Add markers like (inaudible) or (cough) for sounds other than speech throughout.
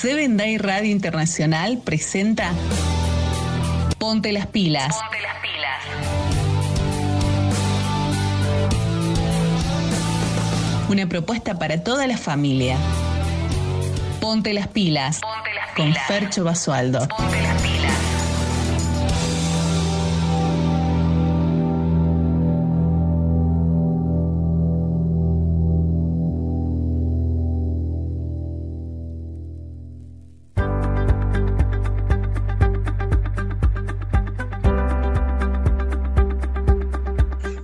Seven Day Radio Internacional presenta Ponte las pilas. Ponte las pilas. Una propuesta para toda la familia. Ponte las pilas. Ponte las Con pilas. Fercho Basualdo. Ponte las pilas.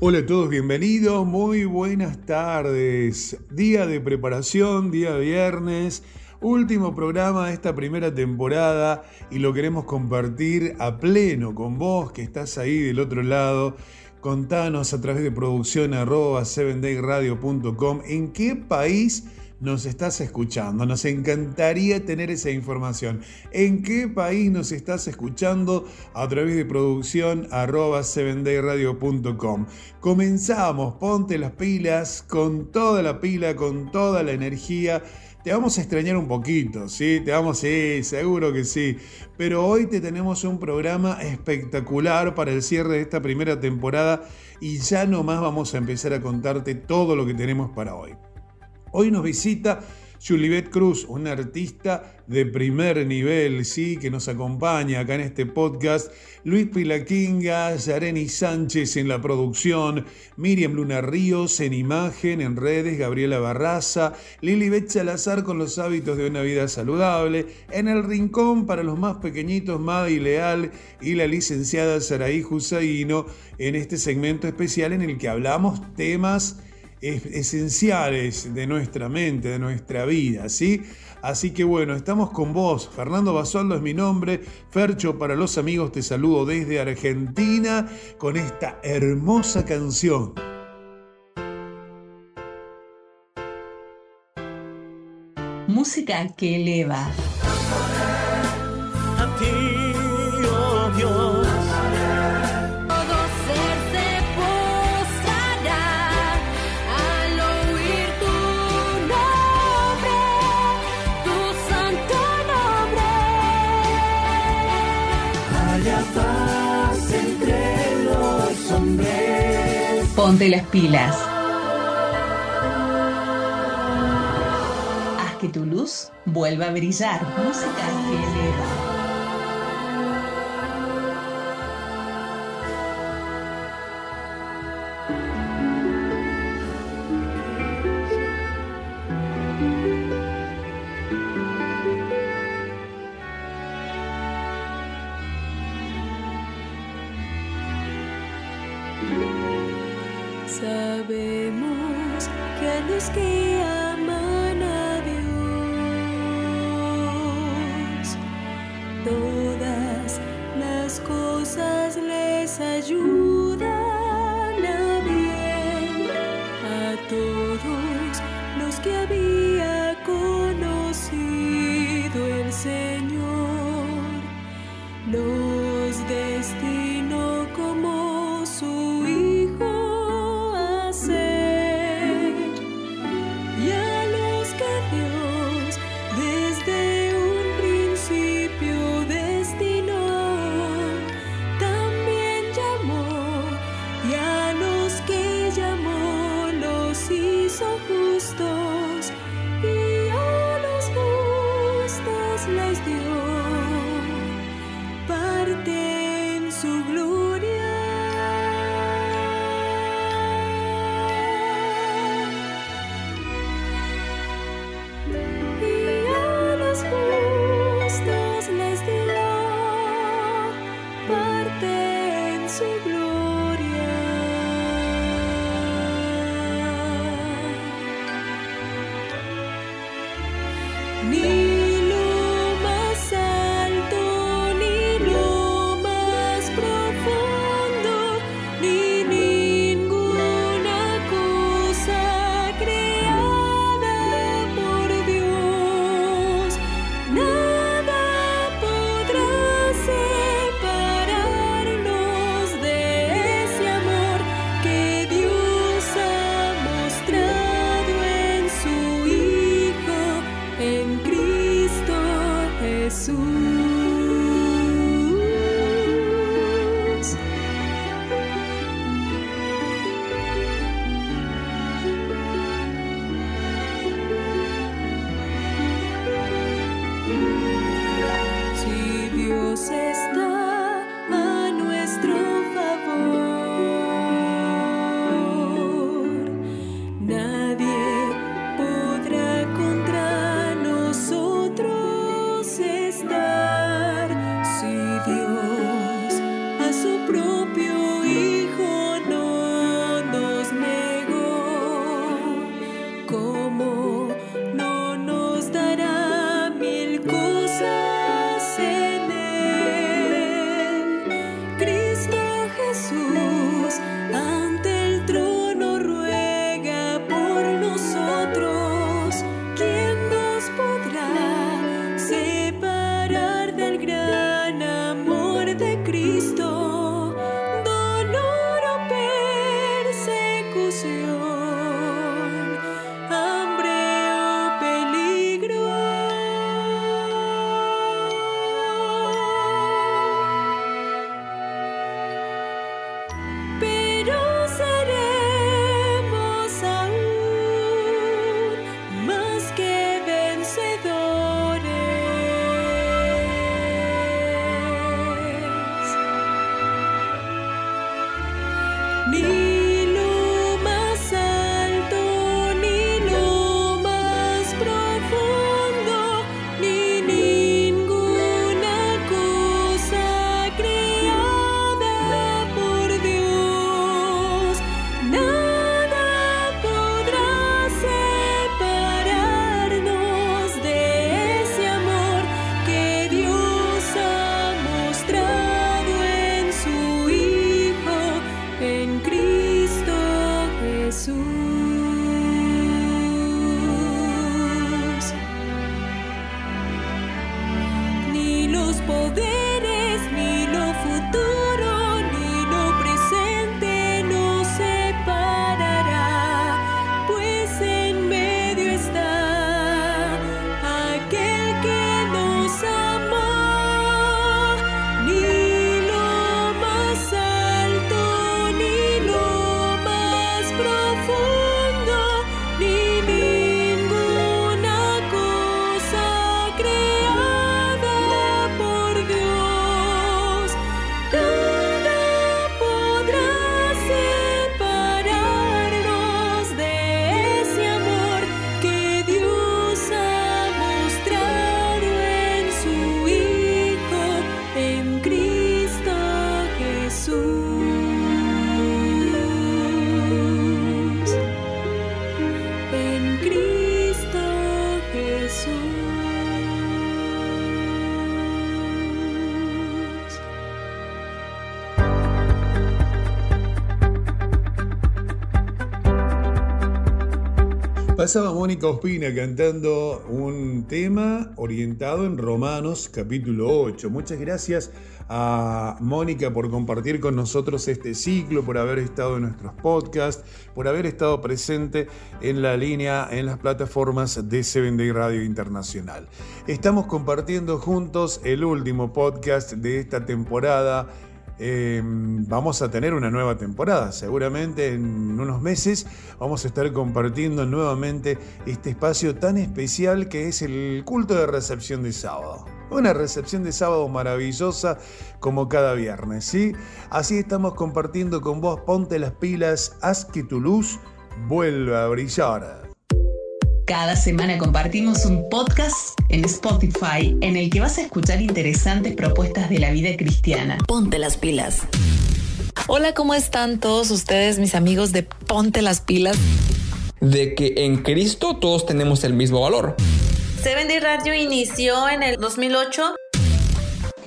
Hola a todos, bienvenidos, muy buenas tardes. Día de preparación, día viernes, último programa de esta primera temporada y lo queremos compartir a pleno con vos que estás ahí del otro lado. Contanos a través de producción arroba 7dayradio.com en qué país nos estás escuchando. Nos encantaría tener esa información. ¿En qué país nos estás escuchando? A través de producción arroba 7dayradio.com. Comenzamos, ponte las pilas, con toda la pila, con toda la energía. Te vamos a extrañar un poquito, ¿sí? Te vamos, sí, seguro que sí. Pero hoy te tenemos un programa espectacular para el cierre de esta primera temporada y ya nomás vamos a empezar a contarte todo lo que tenemos para hoy. Hoy nos visita Julibet Cruz, una artista de primer nivel, sí, que nos acompaña acá en este podcast. Luis Pilaquinga, Yareni Sánchez en la producción, Miriam Luna Ríos en imagen, en redes, Gabriela Barraza, Lilibet Salazar con los hábitos de una vida saludable, en el rincón para los más pequeñitos, Madi Leal y la licenciada Saraí Husaino en este segmento especial en el que hablamos temas esenciales de nuestra mente, de nuestra vida, ¿sí? Así que bueno, estamos con vos. Fernando Basualdo es mi nombre. Fercho para los amigos, te saludo desde Argentina con esta hermosa canción. Música que eleva. Ponte las pilas. Haz que tu luz vuelva a brillar. Sabemos que a los Pasaba Mónica Ospina cantando un tema orientado en Romanos capítulo 8. Muchas gracias a Mónica por compartir con nosotros este ciclo, por haber estado en nuestros podcasts, por haber estado presente en la línea, en las plataformas de Seven Day Radio Internacional. Estamos compartiendo juntos el último podcast de esta temporada eh, vamos a tener una nueva temporada. Seguramente en unos meses vamos a estar compartiendo nuevamente este espacio tan especial que es el culto de recepción de sábado. Una recepción de sábado maravillosa como cada viernes, ¿sí? Así estamos compartiendo con vos, ponte las pilas, haz que tu luz vuelva a brillar. Cada semana compartimos un podcast en Spotify en el que vas a escuchar interesantes propuestas de la vida cristiana. Ponte las pilas. Hola, ¿cómo están todos ustedes, mis amigos de Ponte las pilas? De que en Cristo todos tenemos el mismo valor. Seven Day Radio inició en el 2008.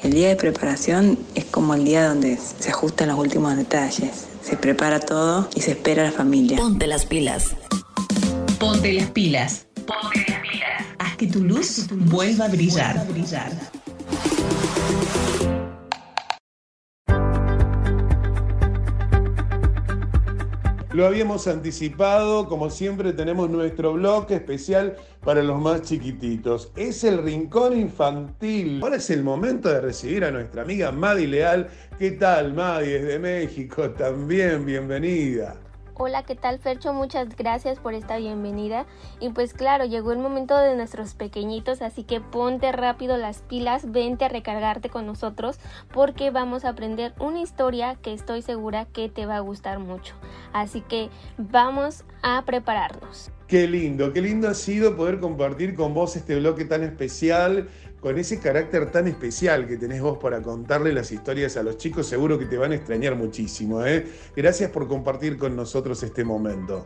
El día de preparación es como el día donde se ajustan los últimos detalles. Se prepara todo y se espera a la familia. Ponte las pilas. Ponte las pilas. Ponte las pilas. Haz que tu luz vuelva a brillar. Lo habíamos anticipado, como siempre tenemos nuestro bloque especial para los más chiquititos. Es el Rincón Infantil. Ahora es el momento de recibir a nuestra amiga Madi Leal. ¿Qué tal, Madi? Desde México también, bienvenida. Hola, ¿qué tal Fercho? Muchas gracias por esta bienvenida. Y pues claro, llegó el momento de nuestros pequeñitos, así que ponte rápido las pilas, vente a recargarte con nosotros porque vamos a aprender una historia que estoy segura que te va a gustar mucho. Así que vamos a prepararnos. Qué lindo, qué lindo ha sido poder compartir con vos este bloque tan especial, con ese carácter tan especial que tenés vos para contarle las historias a los chicos, seguro que te van a extrañar muchísimo. ¿eh? Gracias por compartir con nosotros este momento.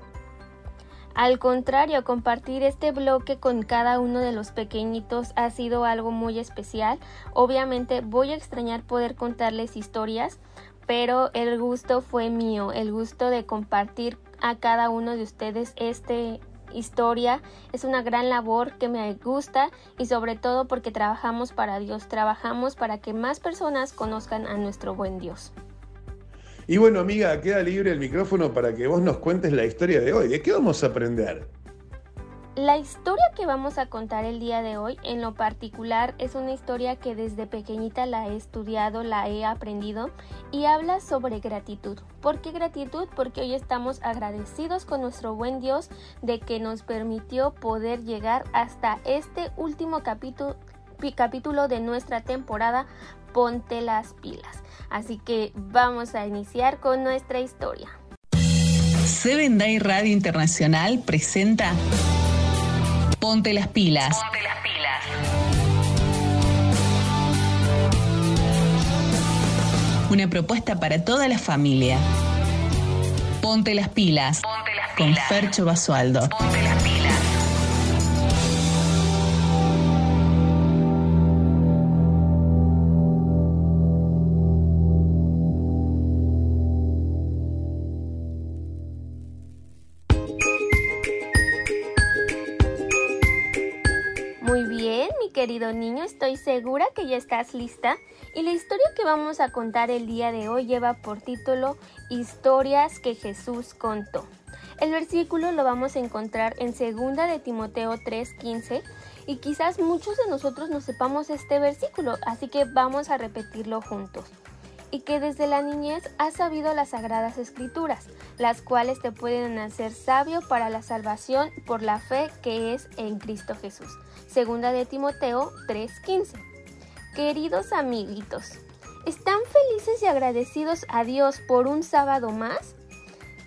Al contrario, compartir este bloque con cada uno de los pequeñitos ha sido algo muy especial. Obviamente voy a extrañar poder contarles historias, pero el gusto fue mío, el gusto de compartir a cada uno de ustedes este historia. Es una gran labor que me gusta y sobre todo porque trabajamos para Dios, trabajamos para que más personas conozcan a nuestro buen Dios. Y bueno, amiga, queda libre el micrófono para que vos nos cuentes la historia de hoy. ¿De qué vamos a aprender? La historia que vamos a contar el día de hoy, en lo particular, es una historia que desde pequeñita la he estudiado, la he aprendido y habla sobre gratitud. ¿Por qué gratitud? Porque hoy estamos agradecidos con nuestro buen Dios de que nos permitió poder llegar hasta este último capítulo, capítulo de nuestra temporada Ponte las pilas. Así que vamos a iniciar con nuestra historia. Seven Day Radio Internacional presenta Ponte las pilas. Ponte las pilas. Una propuesta para toda la familia. Ponte las pilas. Ponte las pilas. Con Fercho Basualdo. Ponte las pilas. Querido niño, estoy segura que ya estás lista. Y la historia que vamos a contar el día de hoy lleva por título Historias que Jesús contó. El versículo lo vamos a encontrar en 2 de Timoteo 3:15 y quizás muchos de nosotros no sepamos este versículo, así que vamos a repetirlo juntos. Y que desde la niñez has sabido las sagradas escrituras, las cuales te pueden hacer sabio para la salvación por la fe que es en Cristo Jesús. Segunda de Timoteo 3:15. Queridos amiguitos, ¿están felices y agradecidos a Dios por un sábado más?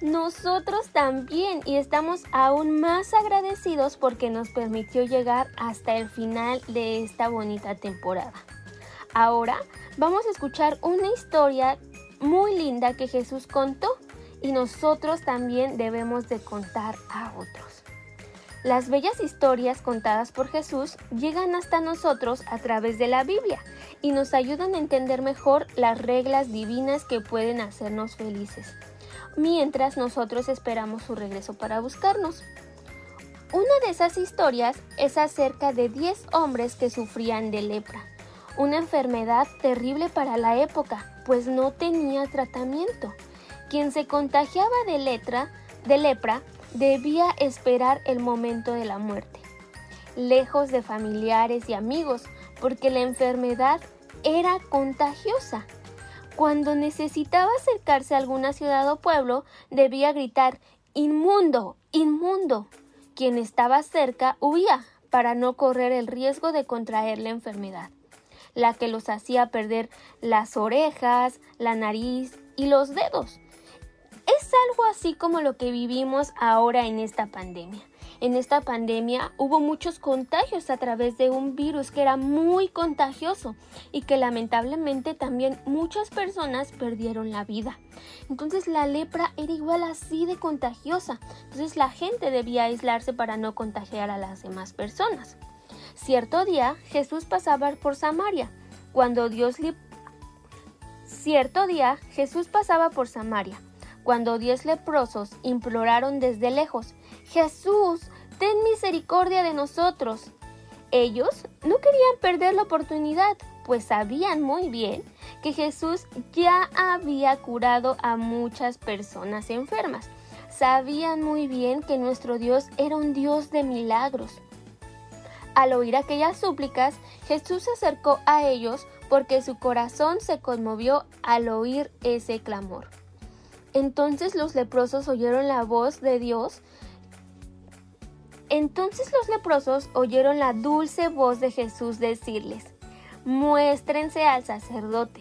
Nosotros también y estamos aún más agradecidos porque nos permitió llegar hasta el final de esta bonita temporada. Ahora vamos a escuchar una historia muy linda que Jesús contó y nosotros también debemos de contar a otros. Las bellas historias contadas por Jesús llegan hasta nosotros a través de la Biblia y nos ayudan a entender mejor las reglas divinas que pueden hacernos felices, mientras nosotros esperamos su regreso para buscarnos. Una de esas historias es acerca de 10 hombres que sufrían de lepra, una enfermedad terrible para la época, pues no tenía tratamiento. Quien se contagiaba de, de lepra debía esperar el momento de la muerte, lejos de familiares y amigos, porque la enfermedad era contagiosa. Cuando necesitaba acercarse a alguna ciudad o pueblo, debía gritar Inmundo, inmundo. Quien estaba cerca huía para no correr el riesgo de contraer la enfermedad, la que los hacía perder las orejas, la nariz y los dedos. Es algo así como lo que vivimos ahora en esta pandemia. En esta pandemia hubo muchos contagios a través de un virus que era muy contagioso y que lamentablemente también muchas personas perdieron la vida. Entonces la lepra era igual así de contagiosa. Entonces la gente debía aislarse para no contagiar a las demás personas. Cierto día Jesús pasaba por Samaria. Cuando Dios le... Cierto día Jesús pasaba por Samaria cuando diez leprosos imploraron desde lejos, Jesús, ten misericordia de nosotros. Ellos no querían perder la oportunidad, pues sabían muy bien que Jesús ya había curado a muchas personas enfermas. Sabían muy bien que nuestro Dios era un Dios de milagros. Al oír aquellas súplicas, Jesús se acercó a ellos porque su corazón se conmovió al oír ese clamor. Entonces los leprosos oyeron la voz de Dios. Entonces los leprosos oyeron la dulce voz de Jesús decirles, muéstrense al sacerdote.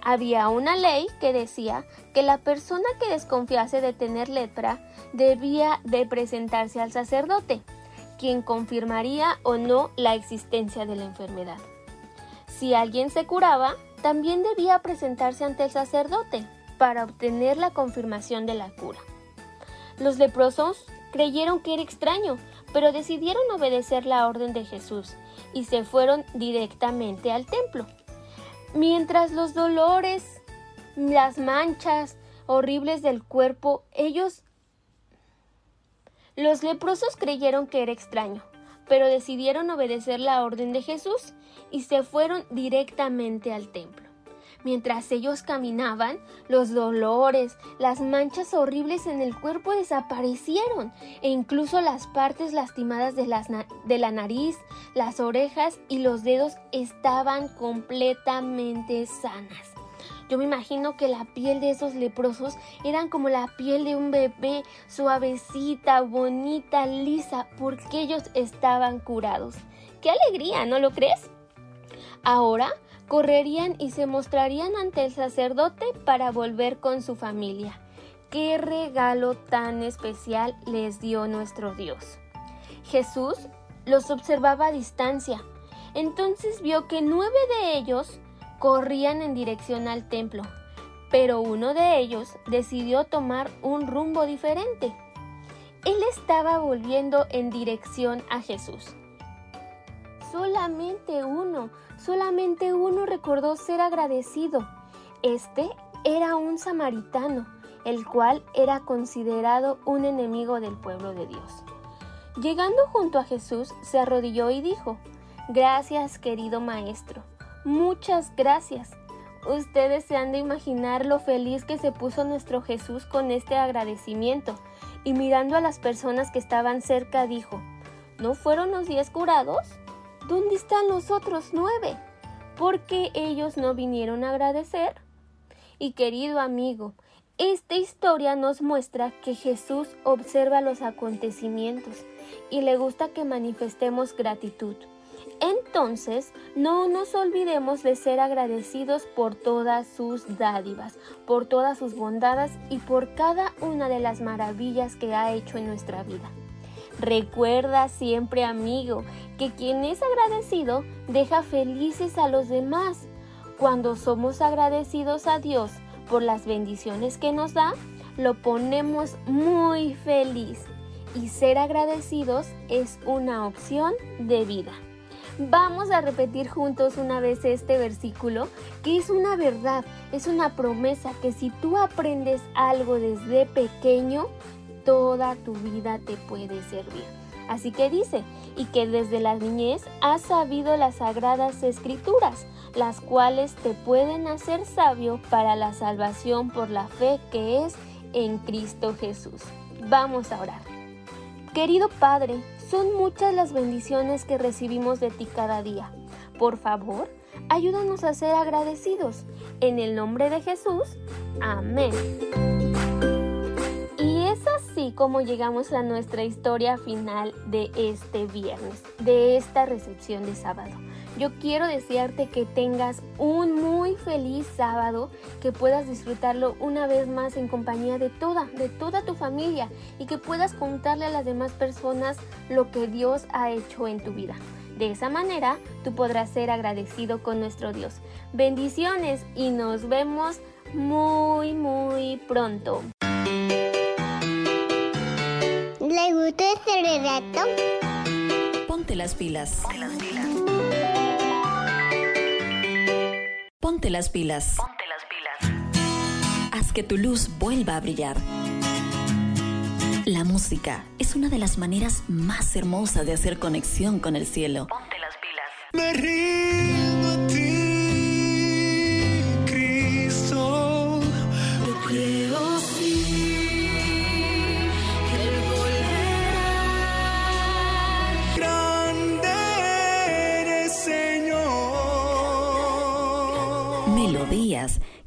Había una ley que decía que la persona que desconfiase de tener lepra debía de presentarse al sacerdote, quien confirmaría o no la existencia de la enfermedad. Si alguien se curaba, también debía presentarse ante el sacerdote, para obtener la confirmación de la cura. Los leprosos creyeron que era extraño, pero decidieron obedecer la orden de Jesús y se fueron directamente al templo. Mientras los dolores, las manchas horribles del cuerpo, ellos... Los leprosos creyeron que era extraño, pero decidieron obedecer la orden de Jesús y se fueron directamente al templo. Mientras ellos caminaban, los dolores, las manchas horribles en el cuerpo desaparecieron e incluso las partes lastimadas de, de, la nariz, las orejas y los dedos estaban completamente sanas. Yo me imagino que la piel de esos leprosos eran como la piel de un bebé, suavecita, bonita, lisa, porque ellos estaban curados. ¡Qué alegría! ¿No lo crees? Ahora correrían y se mostrarían ante el sacerdote para volver con su familia. Qué regalo tan especial les dio nuestro Dios. Jesús los observaba a distancia. Entonces vio que nueve de ellos corrían en dirección al templo, pero uno de ellos decidió tomar un rumbo diferente. Él estaba volviendo en dirección a Jesús. Solamente uno solamente uno recordó ser agradecido. Este era un samaritano, el cual era considerado un enemigo del pueblo de Dios. Llegando junto a Jesús, se arrodilló y dijo, Gracias, querido Maestro, muchas gracias. Ustedes se han de imaginar lo feliz que se puso nuestro Jesús con este agradecimiento, y mirando a las personas que estaban cerca dijo, ¿No fueron los diez curados? ¿Dónde están los otros nueve? ¿Por qué ellos no vinieron a agradecer? Y querido amigo, esta historia nos muestra que Jesús observa los acontecimientos y le gusta que manifestemos gratitud. Entonces, no nos olvidemos de ser agradecidos por todas sus dádivas, por todas sus bondades y por cada una de las maravillas que ha hecho en nuestra vida. Recuerda siempre, amigo, quien es agradecido deja felices a los demás. Cuando somos agradecidos a Dios por las bendiciones que nos da, lo ponemos muy feliz. Y ser agradecidos es una opción de vida. Vamos a repetir juntos una vez este versículo, que es una verdad, es una promesa que si tú aprendes algo desde pequeño, toda tu vida te puede servir. Así que dice, y que desde la niñez has sabido las sagradas escrituras, las cuales te pueden hacer sabio para la salvación por la fe que es en Cristo Jesús. Vamos a orar. Querido Padre, son muchas las bendiciones que recibimos de ti cada día. Por favor, ayúdanos a ser agradecidos. En el nombre de Jesús, amén. Así como llegamos a nuestra historia final de este viernes, de esta recepción de sábado. Yo quiero desearte que tengas un muy feliz sábado, que puedas disfrutarlo una vez más en compañía de toda, de toda tu familia y que puedas contarle a las demás personas lo que Dios ha hecho en tu vida. De esa manera, tú podrás ser agradecido con nuestro Dios. Bendiciones y nos vemos muy, muy pronto. ¿Le gustó este relato? Ponte las pilas. Ponte las pilas. Ponte las pilas. Ponte las pilas. Haz que tu luz vuelva a brillar. La música es una de las maneras más hermosas de hacer conexión con el cielo. Ponte las pilas. Me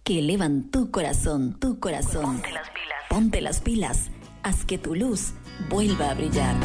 que elevan tu corazón, tu corazón. Ponte las pilas. Ponte las pilas. Haz que tu luz vuelva a brillar.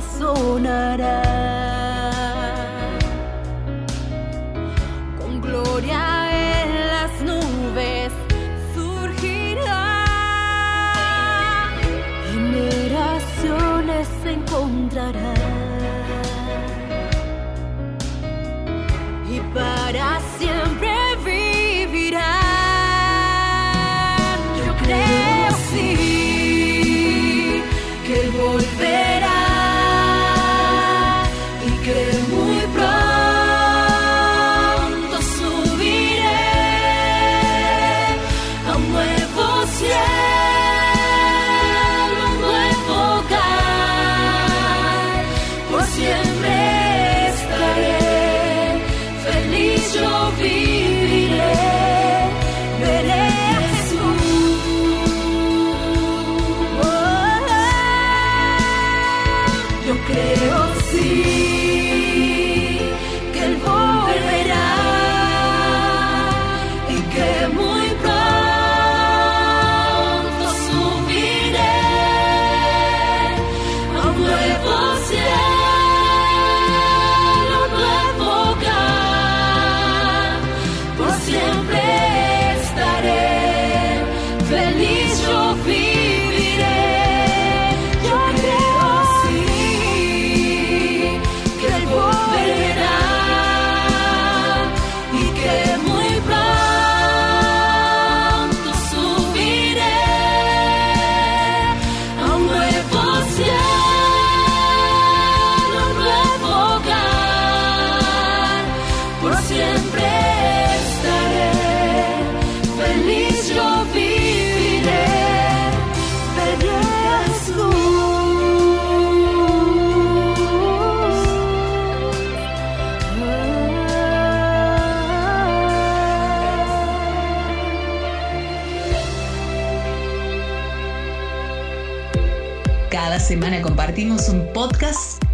Dios resonará con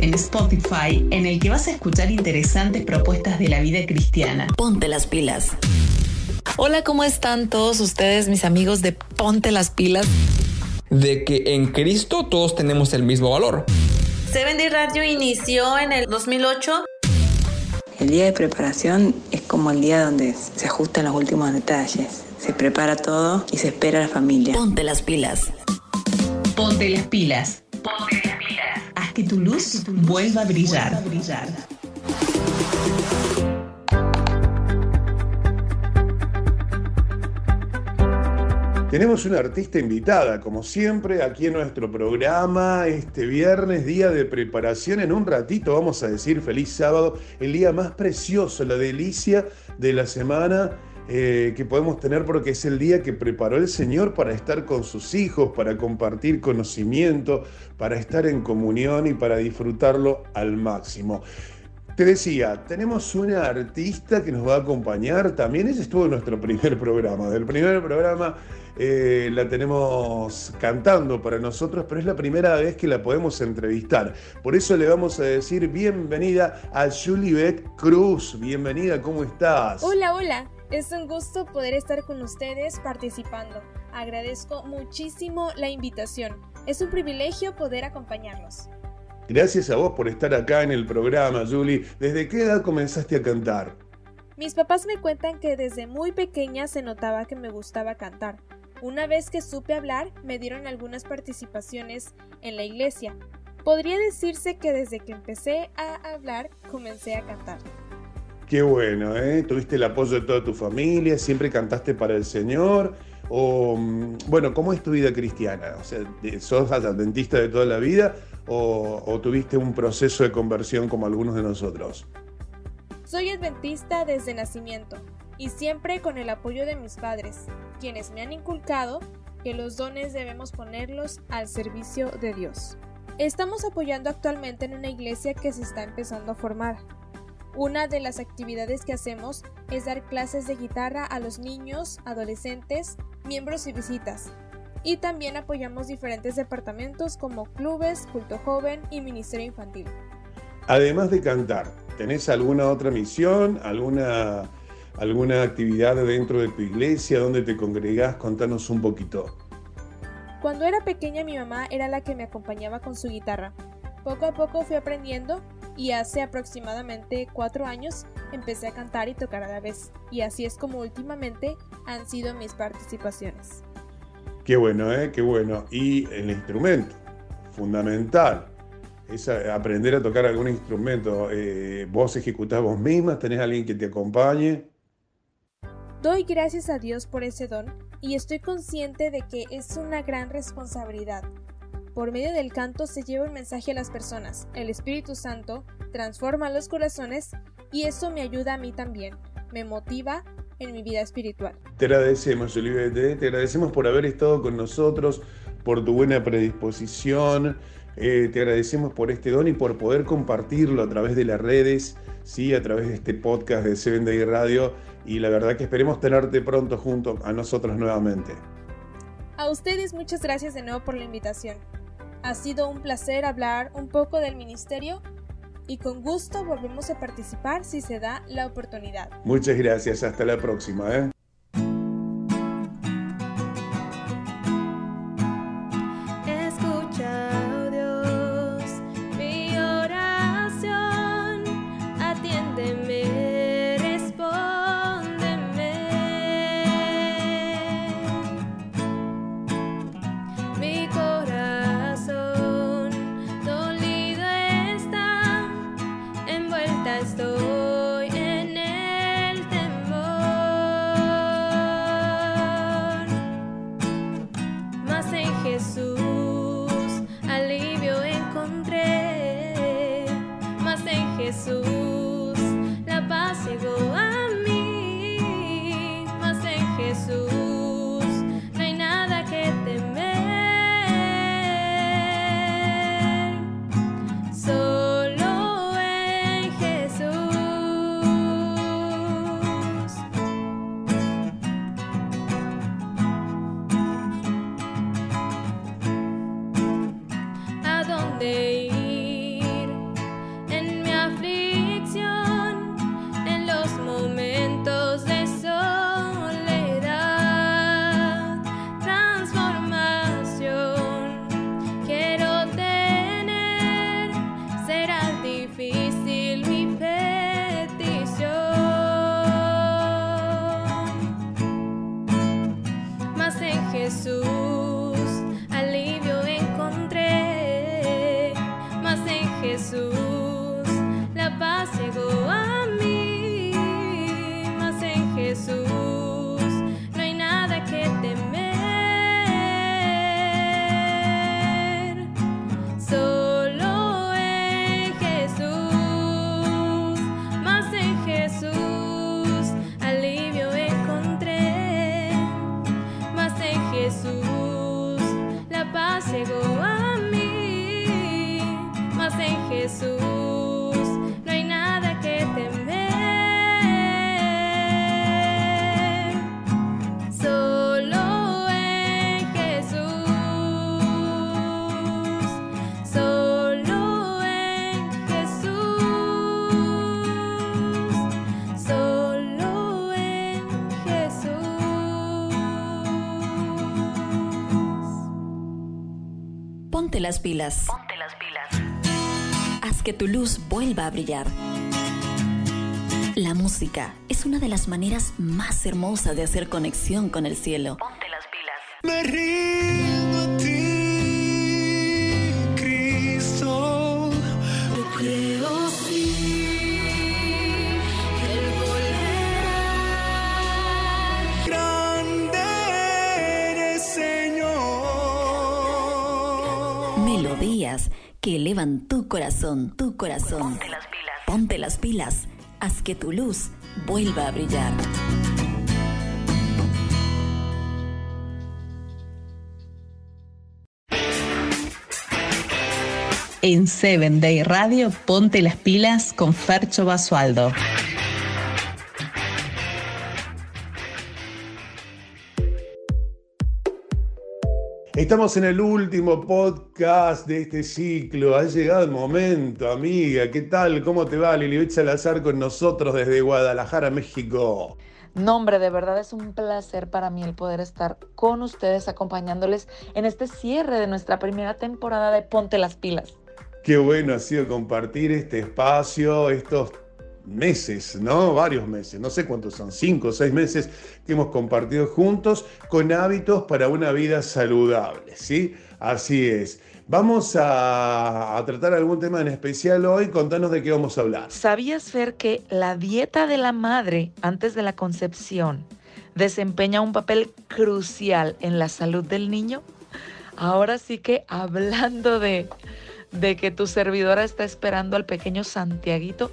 en Spotify en el que vas a escuchar interesantes propuestas de la vida cristiana. Ponte las pilas. Hola, ¿cómo están todos ustedes, mis amigos de Ponte las pilas? De que en Cristo todos tenemos el mismo valor. Seven Day Radio inició en el 2008. El día de preparación es como el día donde se ajustan los últimos detalles. Se prepara todo y se espera a la familia. Ponte las pilas. Ponte las pilas. Que tu luz vuelva a brillar. Tenemos una artista invitada, como siempre, aquí en nuestro programa, este viernes, día de preparación. En un ratito vamos a decir feliz sábado, el día más precioso, la delicia de la semana eh, que podemos tener porque es el día que preparó el Señor para estar con sus hijos, para compartir conocimiento, para estar en comunión y para disfrutarlo al máximo. Te decía, tenemos una artista que nos va a acompañar también. Ella estuvo en nuestro primer programa. Del primer programa eh, la tenemos cantando para nosotros, pero es la primera vez que la podemos entrevistar. Por eso le vamos a decir bienvenida a Julibet Cruz. Bienvenida, ¿cómo estás? Hola, hola. Es un gusto poder estar con ustedes participando. Agradezco muchísimo la invitación. Es un privilegio poder acompañarlos. Gracias a vos por estar acá en el programa, Julie. ¿Desde qué edad comenzaste a cantar? Mis papás me cuentan que desde muy pequeña se notaba que me gustaba cantar. Una vez que supe hablar, me dieron algunas participaciones en la iglesia. Podría decirse que desde que empecé a hablar, comencé a cantar. Qué bueno, ¿eh? Tuviste el apoyo de toda tu familia, siempre cantaste para el Señor. O, mm, bueno, ¿cómo es tu vida cristiana? O sea, ¿sos adventista de toda la vida o, o tuviste un proceso de conversión como algunos de nosotros? Soy adventista desde nacimiento y siempre con el apoyo de mis padres, quienes me han inculcado que los dones debemos ponerlos al servicio de Dios. Estamos apoyando actualmente en una iglesia que se está empezando a formar. Una de las actividades que hacemos es dar clases de guitarra a los niños, adolescentes, miembros y visitas. Y también apoyamos diferentes departamentos como clubes, culto joven y ministerio infantil. Además de cantar, ¿tenés alguna otra misión, alguna, alguna actividad dentro de tu iglesia donde te congregás? Contanos un poquito. Cuando era pequeña mi mamá era la que me acompañaba con su guitarra. Poco a poco fui aprendiendo y hace aproximadamente cuatro años empecé a cantar y tocar a la vez. Y así es como últimamente han sido mis participaciones. Qué bueno, ¿eh? Qué bueno. Y el instrumento, fundamental. Es a- aprender a tocar algún instrumento. Eh, ¿Vos ejecutás vos misma? ¿Tenés alguien que te acompañe? Doy gracias a Dios por ese don y estoy consciente de que es una gran responsabilidad. Por medio del canto se lleva un mensaje a las personas, el Espíritu Santo transforma los corazones y eso me ayuda a mí también, me motiva en mi vida espiritual. Te agradecemos, Olivete. Te agradecemos por haber estado con nosotros, por tu buena predisposición. Eh, te agradecemos por este don y por poder compartirlo a través de las redes, ¿sí? a través de este podcast de Seven Day Radio. Y la verdad que esperemos tenerte pronto junto a nosotros nuevamente. A ustedes muchas gracias de nuevo por la invitación. Ha sido un placer hablar un poco del ministerio y con gusto volvemos a participar si se da la oportunidad. Muchas gracias. Hasta la próxima. ¿eh? Ponte las pilas. Ponte las pilas. Haz que tu luz vuelva a brillar. La música es una de las maneras más hermosas de hacer conexión con el cielo. Corazón, tu corazón. Ponte las pilas. Ponte las pilas. Haz que tu luz vuelva a brillar. En Seven Day Radio, ponte las pilas con Fercho Basualdo. Estamos en el último podcast de este ciclo. Ha llegado el momento, amiga. ¿Qué tal? ¿Cómo te va? Lilibet Salazar con nosotros desde Guadalajara, México. No, hombre, de verdad es un placer para mí el poder estar con ustedes acompañándoles en este cierre de nuestra primera temporada de Ponte las Pilas. Qué bueno ha sido compartir este espacio, estos meses, ¿no? Varios meses, no sé cuántos son, cinco o seis meses que hemos compartido juntos con hábitos para una vida saludable, ¿sí? Así es. Vamos a, tratar algún tema en especial hoy, contanos de qué vamos a hablar. ¿Sabías, Fer, que la dieta de la madre antes de la concepción desempeña un papel crucial en la salud del niño? Ahora sí que hablando de, de que tu servidora está esperando al pequeño Santiaguito,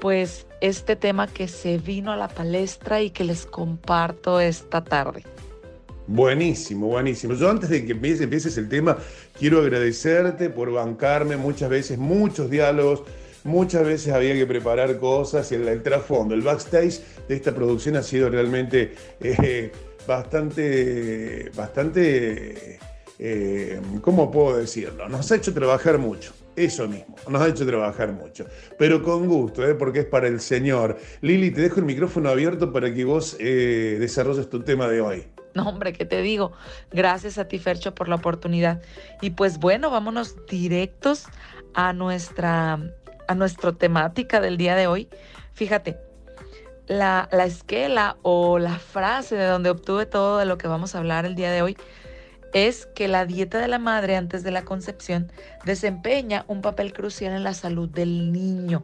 pues este tema que se vino a la palestra y que les comparto esta tarde. Buenísimo, buenísimo. Yo antes de que empiece- empieces el tema, quiero agradecerte por bancarme muchas veces, muchos diálogos, muchas veces había que preparar cosas y el, el trasfondo, el backstage de esta producción ha sido realmente eh, bastante, bastante, eh, ¿cómo puedo decirlo? Nos ha hecho trabajar mucho. Eso mismo, nos ha hecho trabajar mucho, pero con gusto, ¿eh? porque es para el Señor. Lili, te dejo el micrófono abierto para que vos eh, desarrolles tu tema de hoy. No, hombre, ¿qué te digo? Gracias a ti, Fercho, por la oportunidad. Y pues bueno, vámonos directos a nuestra, a temática del día de hoy. Fíjate, la, la esquela o la frase de donde obtuve todo de lo que vamos a hablar el día de hoy es que la dieta de la madre antes de la concepción desempeña un papel crucial en la salud del niño.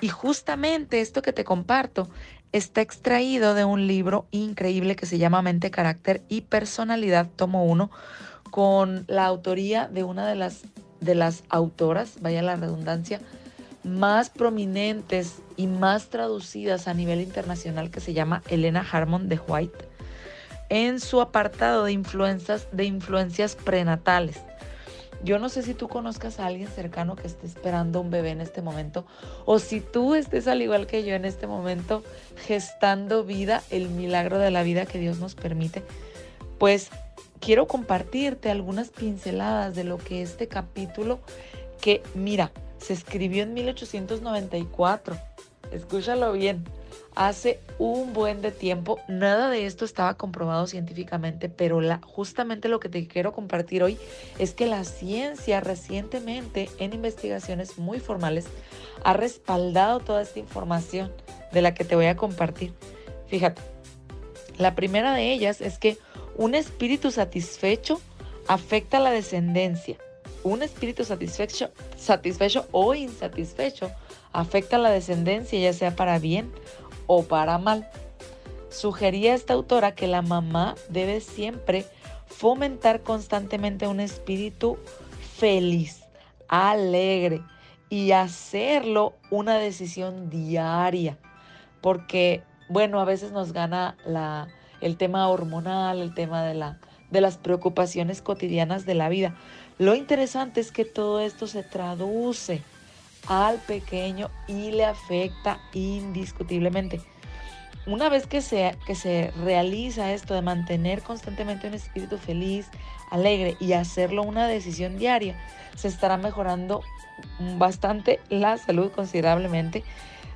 Y justamente esto que te comparto está extraído de un libro increíble que se llama Mente, Carácter y Personalidad, tomo 1, con la autoría de una de las, de las autoras, vaya la redundancia, más prominentes y más traducidas a nivel internacional que se llama Elena Harmon de White en su apartado de influencias, de influencias prenatales. Yo no sé si tú conozcas a alguien cercano que esté esperando un bebé en este momento o si tú estés al igual que yo en este momento gestando vida, el milagro de la vida que Dios nos permite. Pues quiero compartirte algunas pinceladas de lo que este capítulo que mira, se escribió en 1894. Escúchalo bien hace un buen de tiempo. Nada de esto estaba comprobado científicamente, pero justamente lo que te quiero compartir hoy es que la ciencia recientemente en investigaciones muy formales ha respaldado toda esta información de la que te voy a compartir. Fíjate, la primera de ellas es que un espíritu satisfecho afecta la descendencia. Un espíritu satisfecho, satisfecho o insatisfecho afecta la descendencia, ya sea para bien o para mal. Sugería esta autora que la mamá debe siempre fomentar constantemente un espíritu feliz, alegre y hacerlo una decisión diaria. Porque, bueno, a veces nos gana la, el tema hormonal, el tema de, la, de las preocupaciones cotidianas de la vida. Lo interesante es que todo esto se traduce al pequeño y le afecta indiscutiblemente. Una vez que se, que se realiza esto de mantener constantemente un espíritu feliz, alegre y hacerlo una decisión diaria, se estará mejorando bastante la salud considerablemente.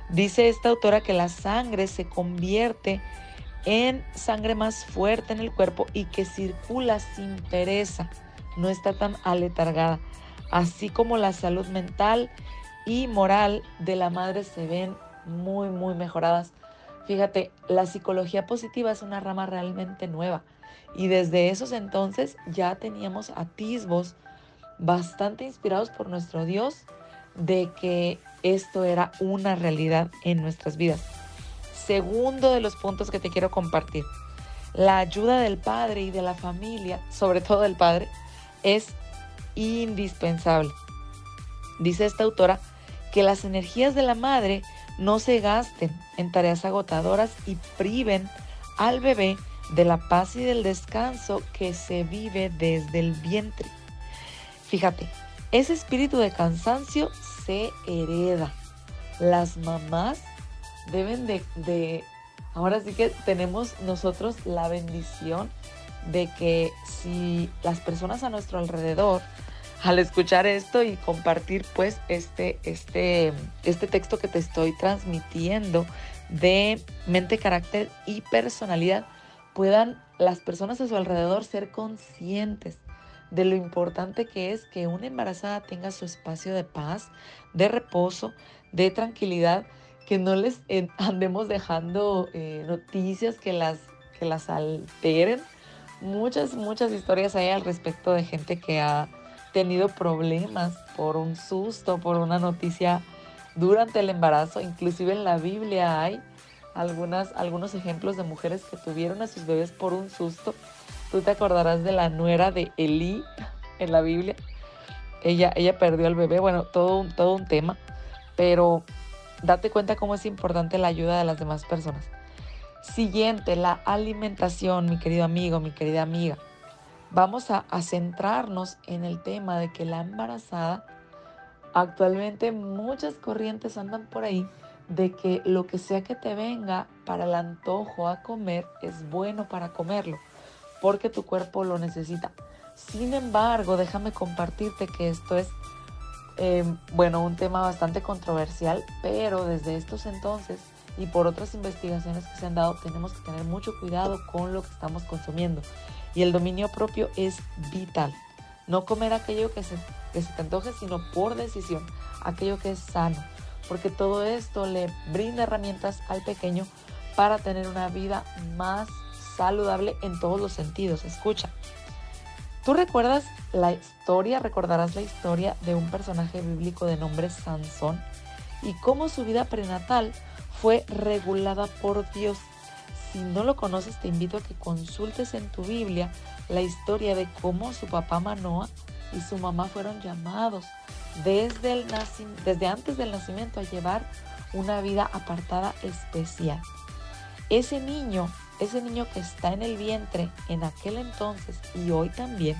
Dice esta autora que la sangre se convierte en sangre más fuerte en el cuerpo y que circula sin pereza. no está tan aletargada, así como la salud mental y moral de la madre se ven muy, muy mejoradas. Fíjate, la psicología positiva es una rama realmente nueva y desde esos entonces ya teníamos atisbos bastante inspirados por nuestro Dios de que esto era una realidad en nuestras vidas. Segundo de los puntos que te quiero compartir, la ayuda del padre y de la familia, sobre todo del padre, es indispensable. Dice esta autora que las energías de la madre no se gasten en tareas agotadoras y priven al bebé de la paz y del descanso que se vive desde el vientre. Fíjate, ese espíritu de cansancio se hereda. Las mamás deben de, de, ahora sí que tenemos nosotros la bendición de que si las personas a nuestro alrededor al escuchar esto y compartir pues este, este, este texto que te estoy transmitiendo de mente, carácter y personalidad, puedan las personas a su alrededor ser conscientes de lo importante que es que una embarazada tenga su espacio de paz, de reposo, de tranquilidad, que no les (laughs) andemos dejando eh, noticias que las, que las alteren. Muchas, muchas historias hay al respecto de gente que ha tenido problemas por un susto, por una noticia durante el embarazo. Inclusive en la Biblia hay algunas, algunos ejemplos de mujeres que tuvieron a sus bebés por un susto. Tú te acordarás de la nuera de Elí en la Biblia. Ella, ella perdió al bebé, bueno, todo todo un tema, pero date cuenta cómo es importante la ayuda de las demás personas. Siguiente, la alimentación, mi querido amigo, mi querida amiga. Vamos a, centrarnos en el tema de que la embarazada, actualmente muchas corrientes andan por ahí de que lo que sea que te venga para el antojo a comer es bueno para comerlo, porque tu cuerpo lo necesita. Sin embargo, déjame compartirte que esto es, eh, bueno, un tema bastante controversial, pero desde estos entonces y por otras investigaciones que se han dado, tenemos que tener mucho cuidado con lo que estamos consumiendo. Y el dominio propio es vital. No comer aquello que se, que se te antoje, sino por decisión, aquello que es sano porque todo esto le brinda herramientas al pequeño para tener una vida más saludable en todos los sentidos. Escucha, tú recuerdas la historia, recordarás la historia de un personaje bíblico de nombre Sansón y cómo su vida prenatal fue regulada por Dios. Si no lo conoces, te invito a que consultes en tu Biblia la historia de cómo su papá Manoa y su mamá fueron llamados desde, el desde antes del nacimiento a llevar una vida apartada especial. Ese niño, ese niño que está en el vientre en aquel entonces y hoy también,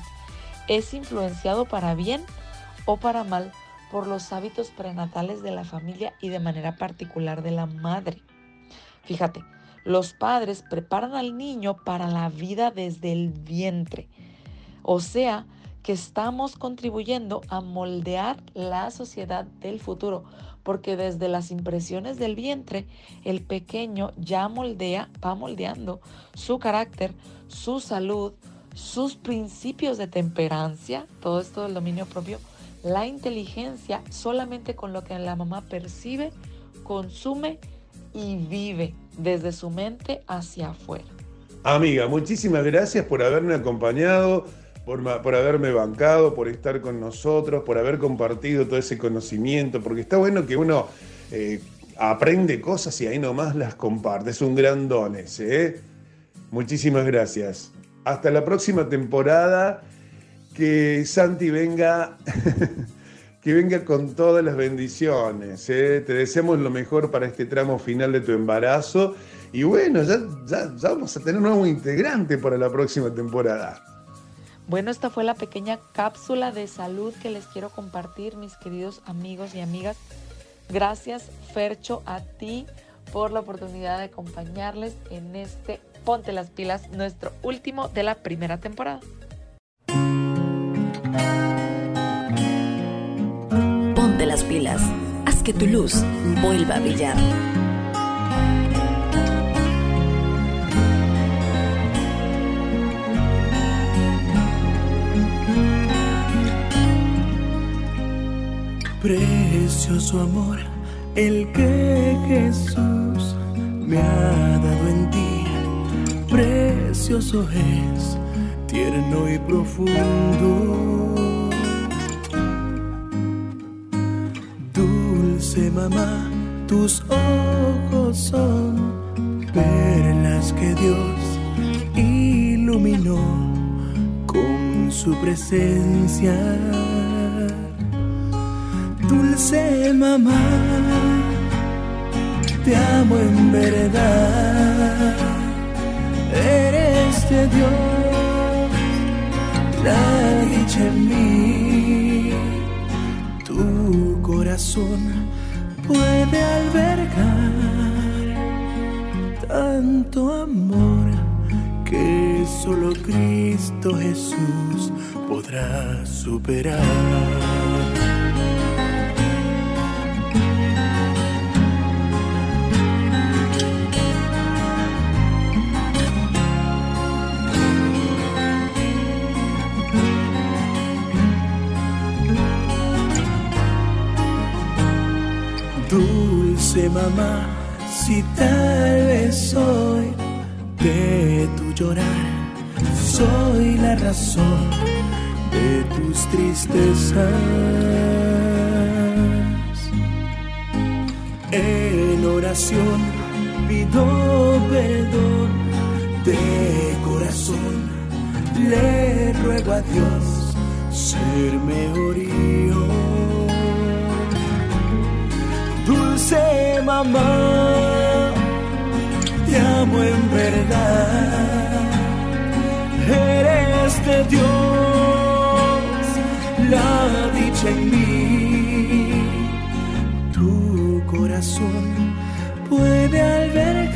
es influenciado para bien o para mal por los hábitos prenatales de la familia y de manera particular de la madre. Fíjate, los padres preparan al niño para la vida desde el vientre. O sea, que estamos contribuyendo a moldear la sociedad del futuro, porque desde las impresiones del vientre, el pequeño ya moldea, va moldeando su carácter, su salud, sus principios de temperancia, todo esto del dominio propio, la inteligencia, solamente con lo que la mamá percibe, consume y vive desde su mente hacia afuera. Amiga, muchísimas gracias por haberme acompañado por, por, haberme bancado, por estar con nosotros, por haber compartido todo ese conocimiento, porque está bueno que uno eh, aprende cosas y ahí nomás las comparte. Es un gran don ese. ¿eh? Muchísimas gracias. Hasta la próxima temporada. Que Santi venga, (laughs) que venga con todas las bendiciones. ¿eh? Te deseamos lo mejor para este tramo final de tu embarazo. Y bueno, ya, ya, ya vamos a tener un nuevo integrante para la próxima temporada. Bueno, esta fue la pequeña cápsula de salud que les quiero compartir, mis queridos amigos y amigas. Gracias, Fercho, a ti por la oportunidad de acompañarles en este Ponte las pilas, nuestro último de la primera temporada ponte las pilas. Haz que tu luz vuelva a brillar. Precioso amor, el que Jesús me ha dado en ti, precioso es, tierno y profundo Dulce mamá, tus ojos son perlas que Dios iluminó con su presencia. Dulce mamá, te amo en verdad. Eres de Dios, la dicha en mí. Tu corazón puede albergar tanto amor que solo Cristo Jesús podrá superar. Dulce mamá, si tal vez soy de tu llorar, soy la razón de tus tristezas. En oración pido perdón de corazón, le ruego a Dios ser mejor Dulce mamá, te amo en verdad. Eres de Dios, la dicha en mí. Tu corazón puede albergar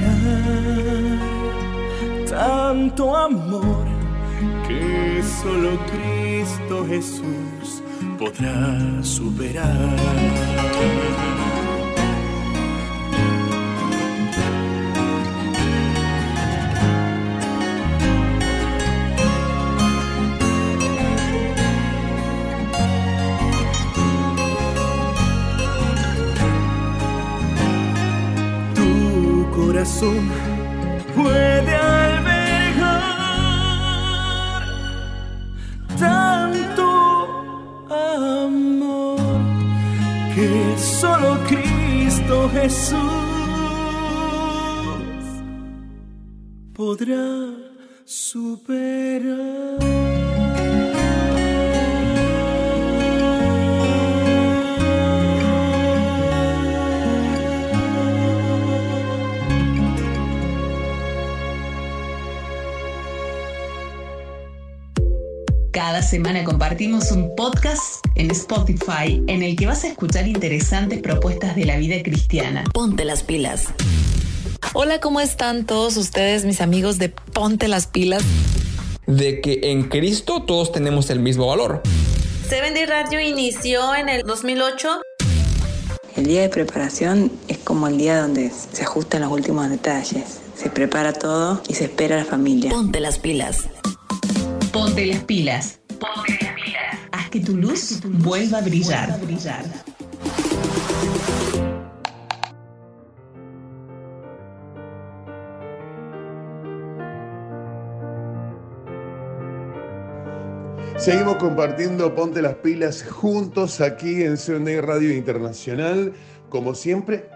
tanto amor que solo Cristo Jesús podrá superar. Puede albergar tanto amor que solo Cristo Jesús podrá superar. Semana compartimos un podcast en Spotify en el que vas a escuchar interesantes propuestas de la vida cristiana. Ponte las pilas. Hola, ¿cómo están todos ustedes, mis amigos de Ponte las Pilas? De que en Cristo todos tenemos el mismo valor. Seven Day Radio inició en el 2008. El día de preparación es como el día donde se ajustan los últimos detalles. Se prepara todo y se espera a la familia. Ponte las pilas. Ponte las pilas. Ponte las pilas. Haz que tu luz vuelva a brillar. Seguimos compartiendo Ponte las pilas juntos aquí en CND Radio Internacional, como siempre.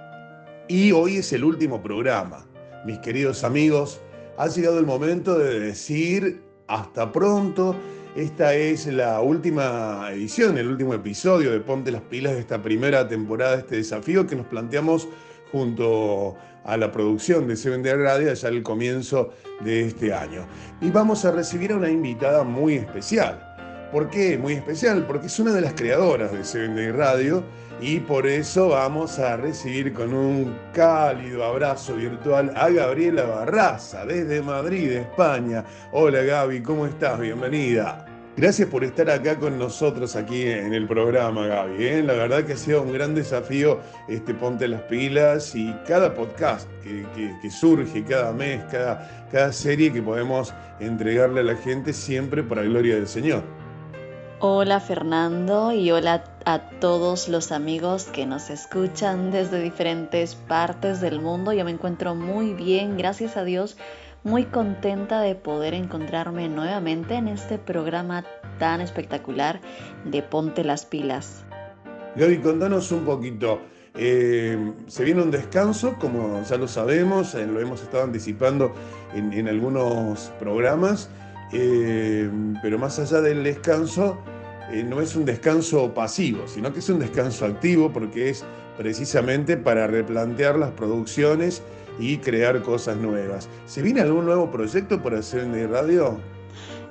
Y hoy es el último programa. Mis queridos amigos, ha llegado el momento de decir hasta pronto. Esta es la última edición, el último episodio de Ponte las pilas de esta primera temporada, de este desafío que nos planteamos junto a la producción de Seven Day Radio allá al comienzo de este año. Y vamos a recibir a una invitada muy especial. ¿Por qué muy especial? Porque es una de las creadoras de Seven Day Radio y por eso vamos a recibir con un cálido abrazo virtual a Gabriela Barraza desde Madrid, España. Hola Gaby, ¿cómo estás? Bienvenida. Gracias por estar acá con nosotros aquí en el programa, Gaby. ¿eh? La verdad que ha sido un gran desafío este Ponte las Pilas y cada podcast que, que- surge cada mes, cada, cada serie que podemos entregarle a la gente siempre para gloria del Señor. Hola Fernando y hola a todos los amigos que nos escuchan desde diferentes partes del mundo. Yo me encuentro muy bien, gracias a Dios, muy contenta de poder encontrarme nuevamente en este programa tan espectacular de Ponte las Pilas. Gaby, contanos un poquito. Eh, se viene un descanso, como ya lo sabemos, eh, lo hemos estado anticipando en, algunos programas, eh, pero más allá del descanso, no es un descanso pasivo, sino que es un descanso activo porque es precisamente para replantear las producciones y crear cosas nuevas. ¿Se viene algún nuevo proyecto para hacer en radio?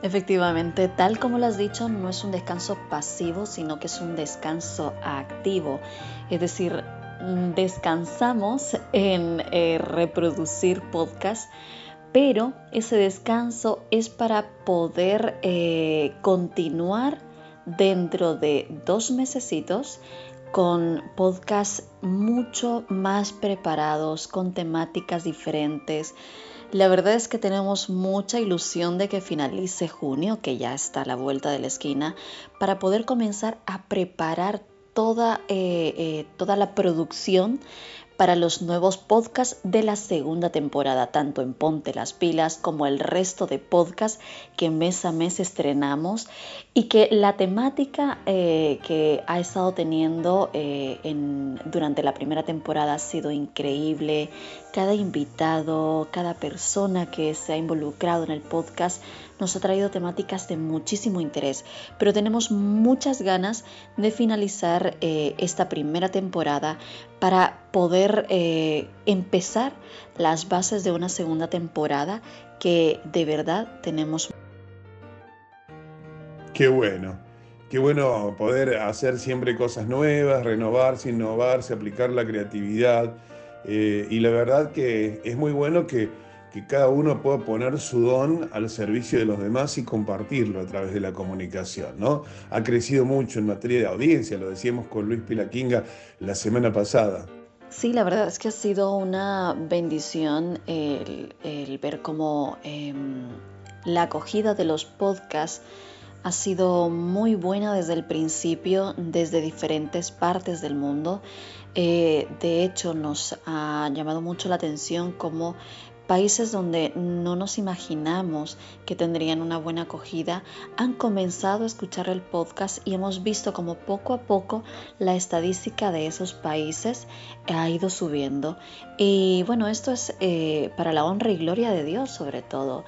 Efectivamente, tal como lo has dicho, no es un descanso pasivo, sino que es un descanso activo. Es decir, mm, descansamos en eh, reproducir podcast, pero ese descanso es para poder eh, continuar dentro de dos mesecitos con podcasts mucho más preparados, con temáticas diferentes. La verdad es que tenemos mucha ilusión de que finalice junio, que ya está a la vuelta de la esquina, para poder comenzar a preparar toda, eh, eh, toda la producción para los nuevos podcasts de la segunda temporada, tanto en Ponte las Pilas como el resto de podcasts que mes a mes estrenamos y que la temática eh, que ha estado teniendo eh, durante la primera temporada ha sido increíble. Cada invitado, cada persona que se ha involucrado en el podcast nos ha traído temáticas de muchísimo interés, pero tenemos muchas ganas de finalizar eh, esta primera temporada para poder eh, empezar las bases de una segunda temporada que de verdad tenemos. Qué bueno, qué bueno poder hacer siempre cosas nuevas, renovarse, innovarse, aplicar la creatividad. Eh, y la verdad que es muy bueno que que cada uno pueda poner su don al servicio de los demás y compartirlo a través de la comunicación. ¿no? Ha crecido mucho en materia de audiencia, lo decíamos con Luis Pilaquinga la semana pasada. Sí, la verdad es que ha sido una bendición el, ver cómo em, la acogida de los podcasts ha sido muy buena desde el principio, desde diferentes partes del mundo. Eh, de hecho, nos ha llamado mucho la atención cómo Países donde no nos imaginamos que tendrían una buena acogida han comenzado a escuchar el podcast y hemos visto como poco a poco la estadística de esos países ha ido subiendo. Y bueno, esto es eh, para la honra y gloria de Dios sobre todo.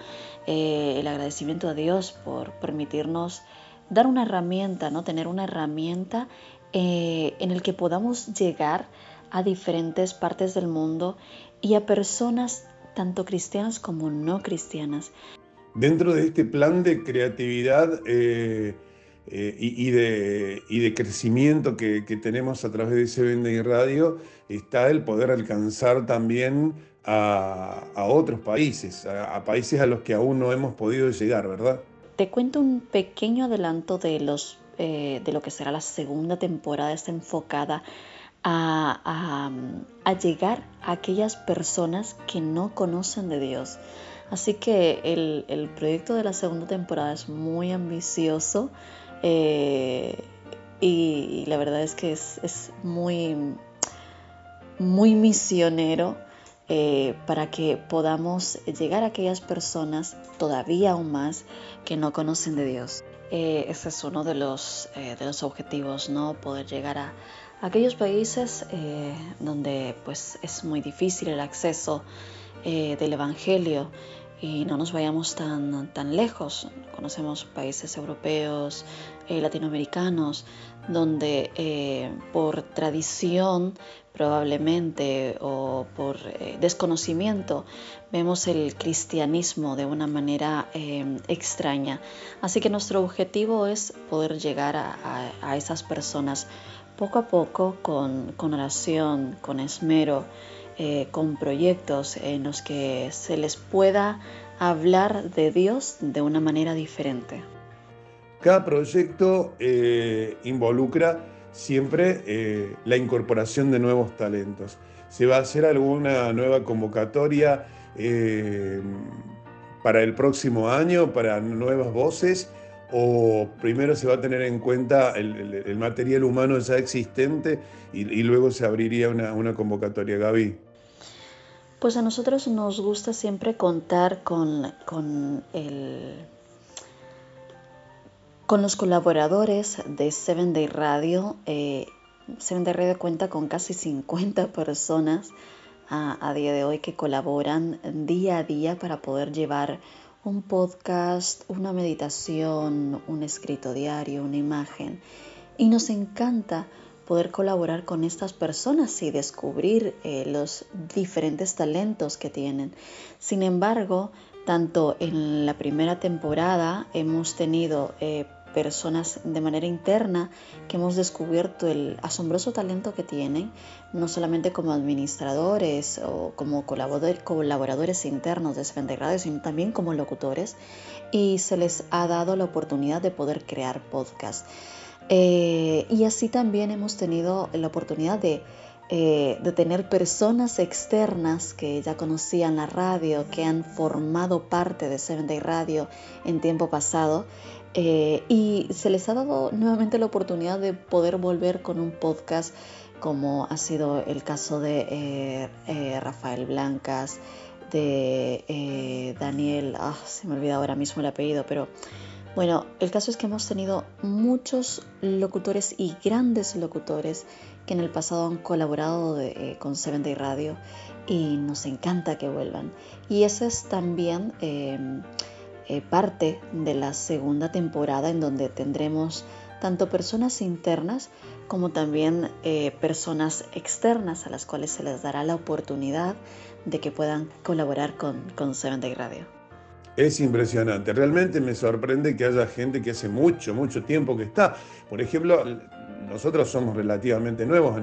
Eh, el agradecimiento a Dios por permitirnos dar una herramienta, ¿no? Tener una herramienta eh, en el que podamos llegar a diferentes partes del mundo y a personas tanto cristianas como no cristianas. Dentro de este plan de creatividad eh, eh, y, de, de, crecimiento que, tenemos a través de CBN y Radio está el poder alcanzar también a, otros países, a, países a los que aún no hemos podido llegar, ¿verdad? Te cuento un pequeño adelanto de, los, eh, de lo que será la segunda temporada, está enfocada a, llegar a aquellas personas que no conocen de Dios. Así que el, proyecto de la segunda temporada es muy ambicioso eh, y, la verdad es que es, muy, muy misionero eh, para que podamos llegar a aquellas personas todavía aún más que no conocen de Dios. Eh, ese es uno de los, de los objetivos, ¿no? Poder llegar a, aquellos países eh, donde pues es muy difícil el acceso eh, del Evangelio y no nos vayamos tan, tan lejos. Conocemos países europeos, eh, latinoamericanos, donde por tradición probablemente o por desconocimiento vemos el cristianismo de una manera extraña. Así que nuestro objetivo es poder llegar a esas personas poco a poco con, oración, con esmero, eh, con proyectos en los que se les pueda hablar de Dios de una manera diferente. Cada proyecto eh, involucra siempre eh, la incorporación de nuevos talentos. ¿Se va a hacer alguna nueva convocatoria para el próximo año, para nuevas voces? o primero se va a tener en cuenta el material humano ya existente y, y luego se abriría una, una convocatoria, Gaby? Pues a nosotros nos gusta siempre contar con, con el, con los colaboradores de Seven Day Radio. Eh, Seven Day Radio cuenta con casi 50 personas a, día de hoy que colaboran día a día para poder llevar un podcast, una meditación, un escrito diario, una imagen. Y nos encanta poder colaborar con estas personas y descubrir eh, los diferentes talentos que tienen. Sin embargo, tanto en la primera temporada hemos tenido eh, personas de manera interna que hemos descubierto el asombroso talento que tienen, no solamente como administradores o como colaborador- colaboradores internos de Seven Radio, sino también como locutores, y se les ha dado la oportunidad de poder crear podcasts. Eh, y así también hemos tenido la oportunidad de, eh, de tener personas externas que ya conocían la radio, que han formado parte de Seven Day Radio en tiempo pasado. Eh, y se les ha dado nuevamente la oportunidad de poder volver con un podcast como ha sido el caso de eh, eh, Rafael Blancas, de Daniel, ah, se me olvida ahora mismo el apellido, pero bueno, el caso es que hemos tenido muchos locutores y grandes locutores que en el pasado han colaborado con Seven Day Radio y nos encanta que vuelvan. Y esa es también eh, parte de la segunda temporada en donde tendremos tanto personas internas como también eh, personas externas a las cuales se les dará la oportunidad de que puedan colaborar con, con Seven Day Radio. Es impresionante. Realmente me sorprende que haya gente que hace mucho, mucho tiempo que está. Por ejemplo, nosotros somos relativamente nuevos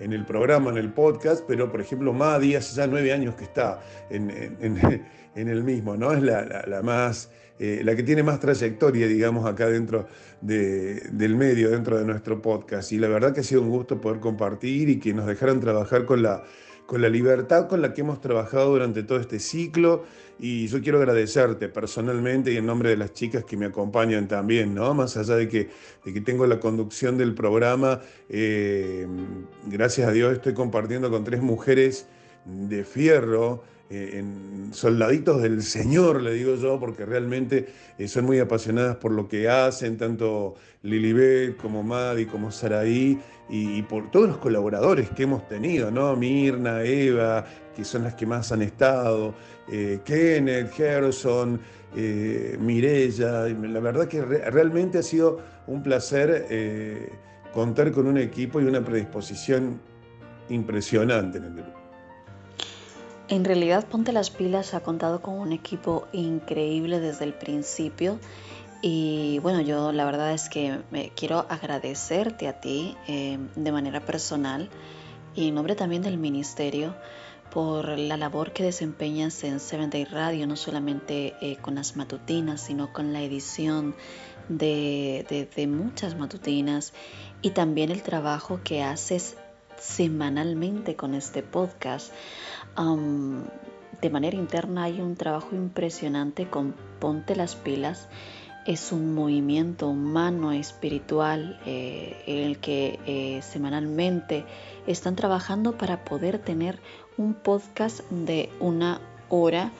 en el, programa, en el podcast, pero por ejemplo, Madi hace ya nueve años que está en, (laughs) el mismo, ¿no? Es la, más, eh, la que tiene más trayectoria, digamos, acá dentro de- del medio, dentro de nuestro podcast. Y la verdad que ha sido un gusto poder compartir y que nos dejaran trabajar con la, con la libertad con la que hemos trabajado durante todo este ciclo. Y yo quiero agradecerte personalmente y en nombre de las chicas que me acompañan también, ¿no? Más allá de que, de que tengo la conducción del programa, eh, gracias a Dios estoy compartiendo con tres mujeres de fierro, eh, en soldaditos del Señor, le digo yo, porque realmente eh, son muy apasionadas por lo que hacen, tanto Lilibet como Madi, como Saraí, y, por todos los colaboradores que hemos tenido, ¿no? Mirna, Eva, que son las que más han estado, eh, Kenneth, Gerson, eh, Mirella, la verdad que re- realmente ha sido un placer contar con un equipo y una predisposición impresionante en el grupo. En realidad, Ponte las Pilas ha contado con un equipo increíble desde el principio. Y bueno, yo la verdad es que me quiero agradecerte a ti eh, de manera personal y en nombre también del ministerio por la labor que desempeñas en Seven Day Radio, no solamente eh, con las matutinas, sino con la edición de, de- de muchas matutinas y también el trabajo que haces semanalmente con este podcast. De manera interna hay un trabajo impresionante con Ponte las pilas. Es un movimiento humano, espiritual, eh, en el que eh, semanalmente están trabajando para poder tener un podcast de una hora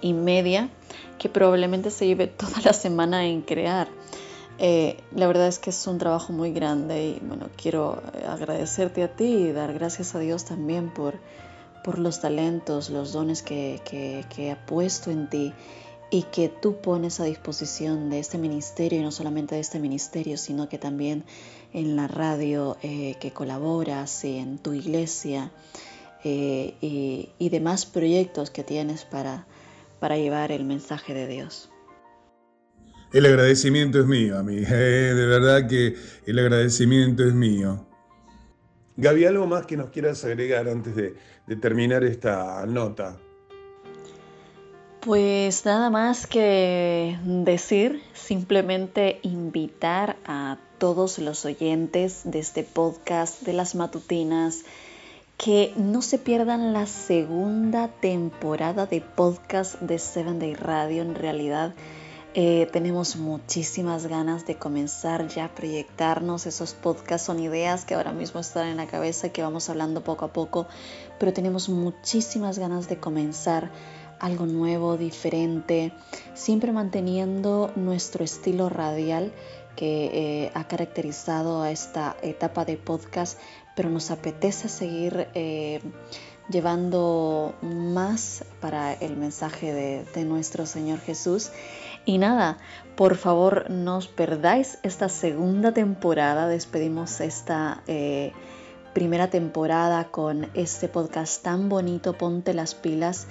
y media que probablemente se lleve toda la semana en crear. Eh, la verdad es que es un trabajo muy grande y bueno, quiero agradecerte a ti y dar gracias a Dios también por, por los talentos, los dones que, que, ha puesto en ti y que tú pones a disposición de este ministerio y no solamente de este ministerio, sino que también en la radio eh, que colaboras y en tu iglesia eh, y, demás proyectos que tienes para, llevar el mensaje de Dios. El agradecimiento es mío, a mí. eh, de verdad que el agradecimiento es mío. Gaby, ¿algo más que nos quieras agregar antes de, de terminar esta nota? Pues nada más que decir, simplemente invitar a todos los oyentes de este podcast de las matutinas que no se pierdan la segunda temporada de podcast de Seven Day Radio. En realidad Eh, tenemos muchísimas ganas de comenzar ya a proyectarnos. Esos podcasts son ideas que ahora mismo están en la cabeza que vamos hablando poco a poco, pero tenemos muchísimas ganas de comenzar algo nuevo, diferente, siempre manteniendo nuestro estilo radial que eh, ha caracterizado a esta etapa de podcast, pero nos apetece seguir eh, llevando más para el mensaje de, nuestro Señor Jesús. Y nada, por favor no os perdáis esta segunda temporada, despedimos esta... Eh, primera temporada con este podcast tan bonito, Ponte las pilas,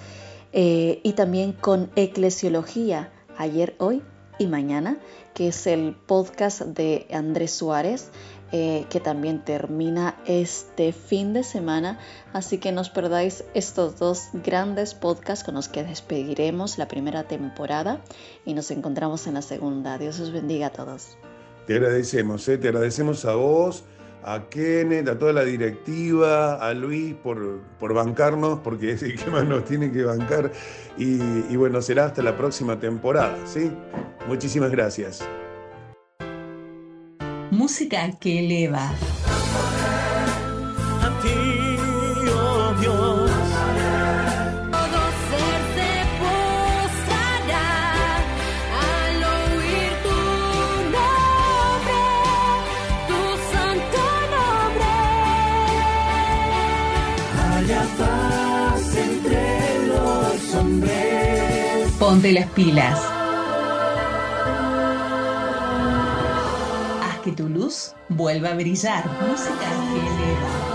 y también con Eclesiología, ayer, hoy y mañana, que es el podcast de Andrés Suárez, eh, que también termina este fin de semana. Así que no os perdáis estos dos grandes podcasts con los que despediremos la primera temporada y nos encontramos en la segunda. Dios os bendiga a todos. Te agradecemos, ¿eh? te agradecemos a vos a Kenneth, a toda la directiva, a Luis por, por bancarnos, porque es el que más nos tiene que bancar. Y, bueno, será hasta la próxima temporada, ¿sí? Muchísimas gracias. Música que eleva. A ti, oh Dios. Ponte las pilas. Luz vuelva a brillar. Música que. Lo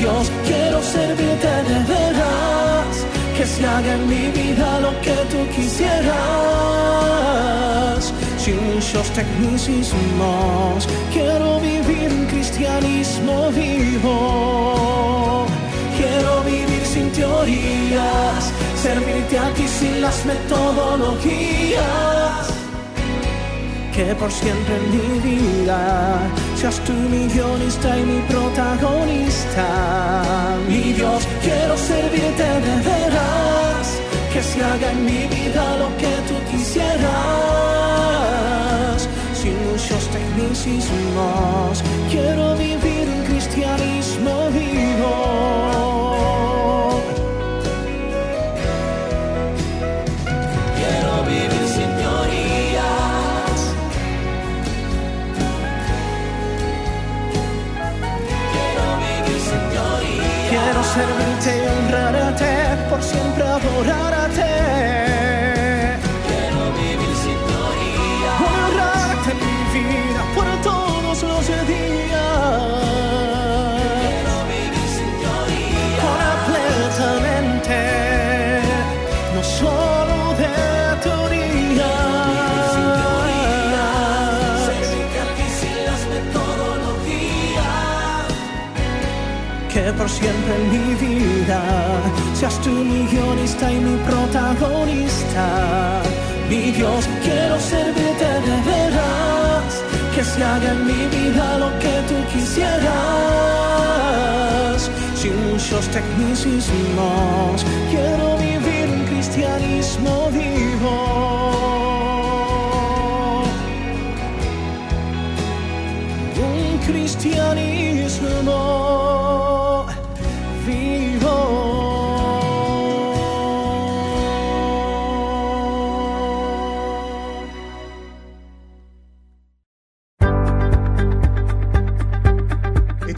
Dios, quiero servirte de veras, que se haga en mi vida lo que tú quisieras sin muchos tecnicismos. Quiero vivir un cristianismo vivo. Quiero vivir sin teorías, servirte a ti sin las metodologías. Que por siempre en mi vida seas tú mi guionista y mi protagonista. Mi Dios, quiero servirte de veras, que se haga en mi vida lo que tú quisieras sin muchos tecnicismos. Quiero vivir un cristianismo vivo. Siempre en mi vida seas tú mi guionista y mi protagonista. Mi Dios, quiero servirte de veras, que se haga en mi vida lo que tú quisieras. Sin muchos tecnicismos, quiero vivir un cristianismo vivo. un cristianismo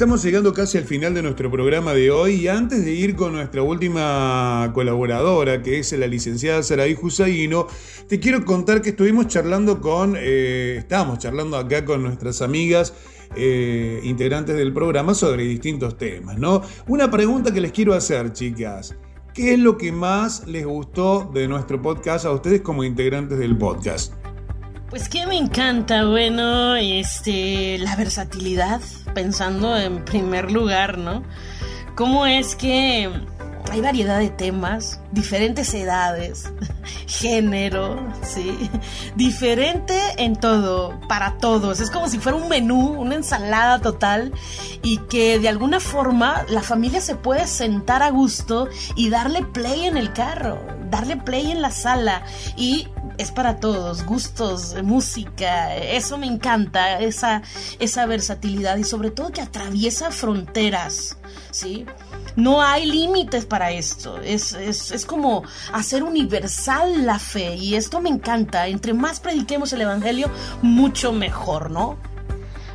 Estamos llegando casi al final de nuestro programa de hoy y antes de ir con nuestra última colaboradora, que es la licenciada Saraí Husaino, te quiero contar que estuvimos charlando con, eh, estábamos charlando acá con nuestras amigas eh, integrantes del programa sobre distintos temas, ¿no? Una pregunta que les quiero hacer, chicas. ¿Qué es lo que más les gustó de nuestro podcast a ustedes como integrantes del podcast? Pues que me encanta, bueno, este, la versatilidad, pensando en primer lugar, ¿no? ¿Cómo es que hay variedad de temas, diferentes edades, (laughs) género, ¿sí? Diferente en todo, para todos. Es como si fuera un menú, una ensalada total y que de alguna forma la familia se puede sentar a gusto y darle play en el carro, darle play en la sala y es para todos, gustos, música, eso me encanta, esa, esa versatilidad y sobre todo que atraviesa fronteras, ¿sí? No hay límites para esto. Es, es, es, como hacer universal la fe. Y esto me encanta. Entre más prediquemos el Evangelio, mucho mejor, ¿no?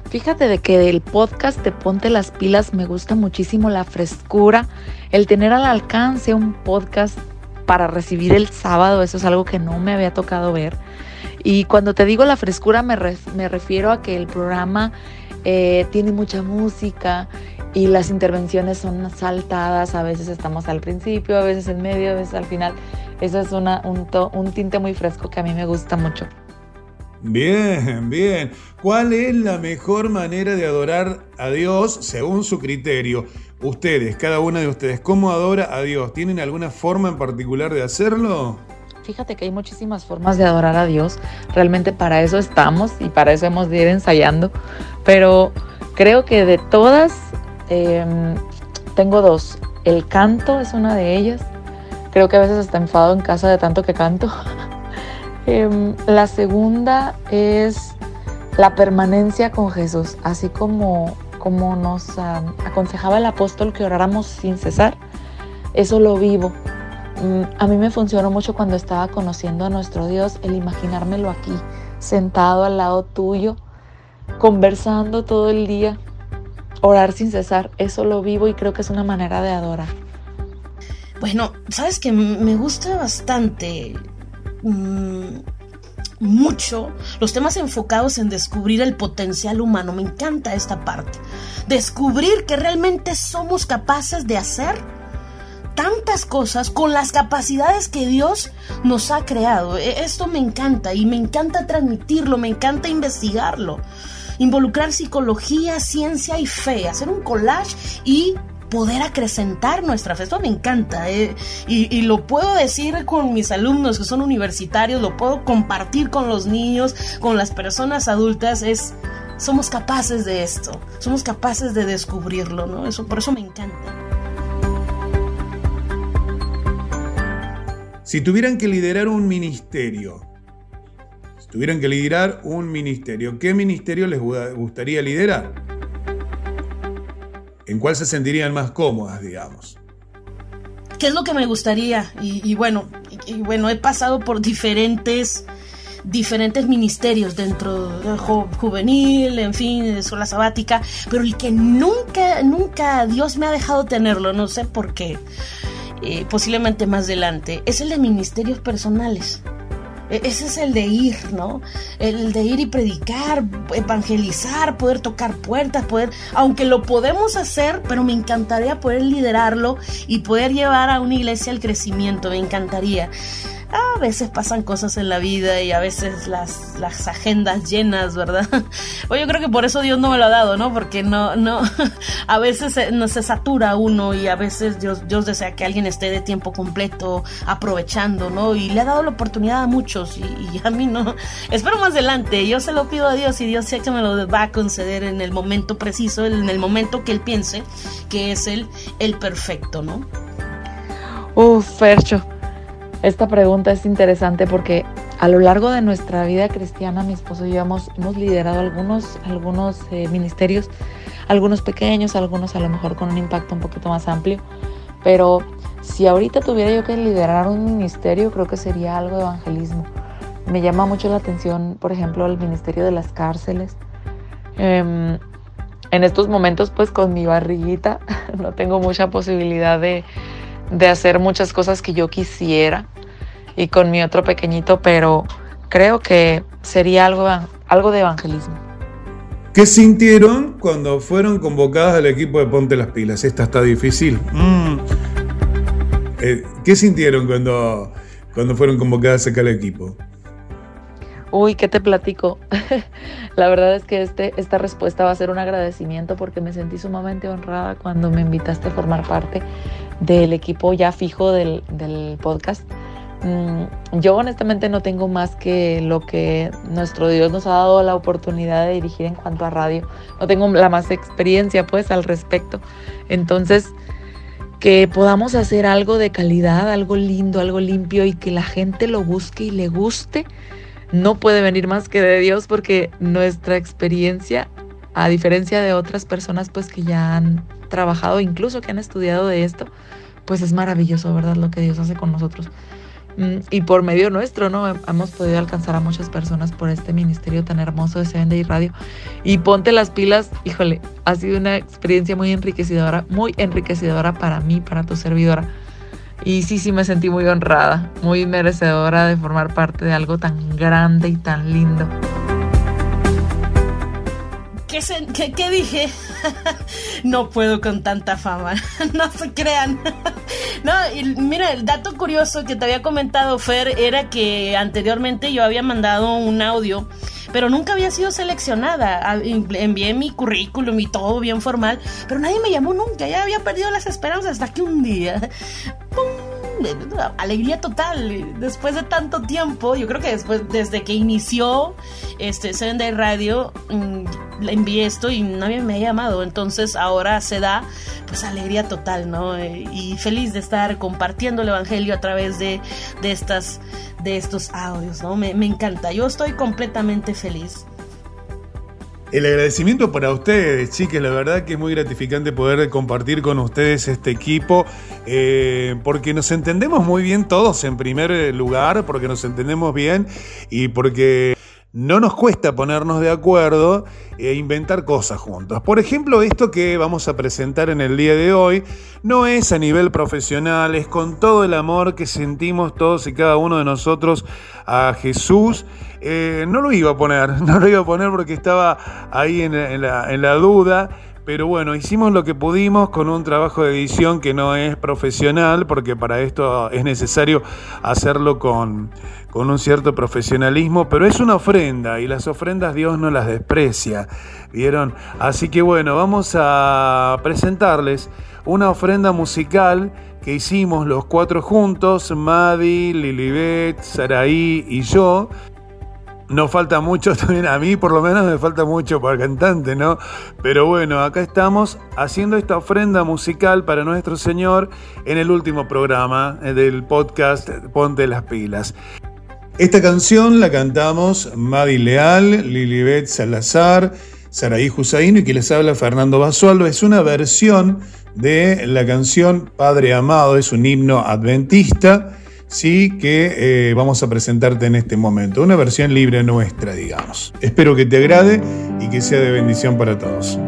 Fíjate de que del podcast de Ponte las Pilas me gusta muchísimo la frescura, el tener al alcance un podcast para recibir el sábado, eso es algo que no me había tocado ver. Y cuando te digo la frescura me, me refiero a que el programa eh, tiene mucha música y las intervenciones son saltadas, a veces estamos al principio, a veces en medio, a veces al final. Eso es una, un, to, un tinte muy fresco que a mí me gusta mucho. Bien, bien. ¿Cuál es la mejor manera de adorar a Dios según su criterio? Ustedes, cada una de ustedes, ¿cómo adora a Dios? ¿Tienen alguna forma en particular de hacerlo? Fíjate que hay muchísimas formas de adorar a Dios. Realmente para eso estamos y para eso hemos de ir ensayando. Pero creo que de todas, eh, tengo dos. El canto es una de ellas. Creo que a veces está enfadado en casa de tanto que canto. (laughs) eh, la segunda es la permanencia con Jesús, así como, como nos uh, aconsejaba el apóstol que oráramos sin cesar. Eso lo vivo. Mm, a mí me funcionó mucho cuando estaba conociendo a nuestro Dios, el imaginármelo aquí, sentado al lado tuyo, conversando todo el día, orar sin cesar. Eso lo vivo y creo que es una manera de adorar. Bueno, sabes que me gusta bastante, mmm, mucho, los temas enfocados en descubrir el potencial humano. Me encanta esta parte. Descubrir que realmente somos capaces de hacer tantas cosas con las capacidades que Dios nos ha creado. Esto me encanta y me encanta transmitirlo, me encanta investigarlo. Involucrar psicología, ciencia y fe, hacer un collage y poder acrecentar nuestra fe. Esto me encanta eh. y, y, lo puedo decir con mis alumnos que son universitarios, lo puedo compartir con los niños, con las personas adultas. Es, somos capaces de esto, somos capaces de descubrirlo, ¿no? Eso, por eso me encanta. Si tuvieran que liderar un ministerio, si tuvieran que liderar un ministerio, ¿qué ministerio les gustaría liderar? ¿En cuál se sentirían más cómodas, digamos? ¿Qué es lo que me gustaría? Y, bueno, bueno, he pasado por diferentes diferentes ministerios dentro de juvenil, en fin, escuela sabática, pero el que nunca, nunca Dios me ha dejado tenerlo, no sé por qué, eh, posiblemente más adelante, es el de ministerios personales. E-, ese es el de ir, ¿no? El de ir y predicar, evangelizar, poder tocar puertas, poder, aunque lo podemos hacer, pero me encantaría poder liderarlo y poder llevar a una iglesia al crecimiento, me encantaría a veces pasan cosas en la vida y a veces las, las agendas llenas, ¿verdad? (laughs) O yo creo que por eso Dios no me lo ha dado, ¿no? Porque no, no, (laughs) a veces se, no se satura uno y a veces Dios, Dios desea que alguien esté de tiempo completo aprovechando, ¿no? Y le ha dado la oportunidad a muchos y, (laughs) a mí no. Espero más adelante, yo se lo pido a Dios y Dios sé que me lo va a conceder en el momento preciso, en el momento que Él piense que es el, el perfecto, ¿no? Uf, Fercho, esta pregunta es interesante porque a lo largo de nuestra vida cristiana, mi esposo y yo hemos, liderado algunos, algunos eh, ministerios, algunos pequeños, algunos a lo mejor con un impacto un poquito más amplio, pero si ahorita tuviera yo que liderar un ministerio, creo que sería algo de evangelismo. Me llama mucho la atención, por ejemplo, el ministerio de las cárceles. Em, en estos momentos, pues con mi barriguita, (laughs) no tengo mucha posibilidad de, de hacer muchas cosas que yo quisiera y con mi otro pequeñito, pero creo que sería algo, algo de evangelismo. ¿Qué sintieron cuando fueron convocadas al equipo de Ponte las Pilas? Esta está difícil. Mm. Eh, ¿Qué sintieron cuando, cuando fueron convocadas acá al equipo? Uy, ¿qué te platico? (laughs) La verdad es que este, esta respuesta va a ser un agradecimiento porque me sentí sumamente honrada cuando me invitaste a formar parte del equipo ya fijo del, del podcast. Mm, yo honestamente no tengo más que lo que nuestro Dios nos ha dado la oportunidad de dirigir en cuanto a radio. No tengo la más experiencia pues al respecto. Entonces, que podamos hacer algo de calidad, algo lindo, algo limpio y que la gente lo busque y le guste, no puede venir más que de Dios porque nuestra experiencia, a diferencia de otras personas pues que ya han trabajado, incluso que han estudiado de esto, pues es maravilloso, ¿verdad? Lo que Dios hace con nosotros. Mm, y por medio nuestro, ¿no? Hemos podido alcanzar a muchas personas por este ministerio tan hermoso de Seven Day Radio. Y ponte las pilas, híjole, ha sido una experiencia muy enriquecedora, muy enriquecedora para mí, para tu servidora. Y sí, sí me sentí muy honrada, muy merecedora de formar parte de algo tan grande y tan lindo. ¿Qué, dije? (laughs) no puedo con tanta fama. (laughs) no se crean. (laughs) no, y mira, el dato curioso que te había comentado, Fer, era que anteriormente yo había mandado un audio, pero nunca había sido seleccionada. Envié mi currículum y todo bien formal, pero nadie me llamó nunca. Ya había perdido las esperanzas hasta que un día. ¡pum! Alegría total. Después de tanto tiempo, yo creo que después, desde que inició este Seven Radio, mm, le envié esto y nadie me ha llamado. Entonces ahora se da pues alegría total, ¿no? Y feliz de estar compartiendo el Evangelio a través de, de estas, de estos audios, ¿no? Me, me encanta. Yo estoy completamente feliz. El agradecimiento para ustedes, chicas, la verdad que es muy gratificante poder compartir con ustedes este equipo, eh, porque nos entendemos muy bien todos en primer lugar, porque nos entendemos bien y porque no nos cuesta ponernos de acuerdo e inventar cosas juntos. Por ejemplo, esto que vamos a presentar en el día de hoy no es a nivel profesional, es con todo el amor que sentimos todos y cada uno de nosotros a Jesús eh, no lo iba a poner, (laughs) no lo iba a poner porque estaba ahí en, la, duda. Pero bueno, hicimos lo que pudimos con un trabajo de edición que no es profesional, porque para esto es necesario hacerlo con, con, un cierto profesionalismo, pero es una ofrenda y las ofrendas Dios no las desprecia, ¿vieron? Así que bueno, vamos a presentarles una ofrenda musical que hicimos los cuatro juntos, Madi, Lilibet, Saraí y yo, no falta mucho (laughs) también, a mí por lo menos me falta mucho para cantante, ¿no? Pero bueno, acá estamos haciendo esta ofrenda musical para nuestro Señor en el último programa eh, del podcast Ponte las pilas. Esta canción la cantamos Madi Leal, Lilibet Salazar, Saraí Husaino y que les habla Fernando Basualdo. Es una versión de la canción Padre Amado, es un himno adventista sí que eh, vamos a presentarte en este momento. Una versión libre nuestra, digamos. Espero que te agrade y que sea de bendición para todos.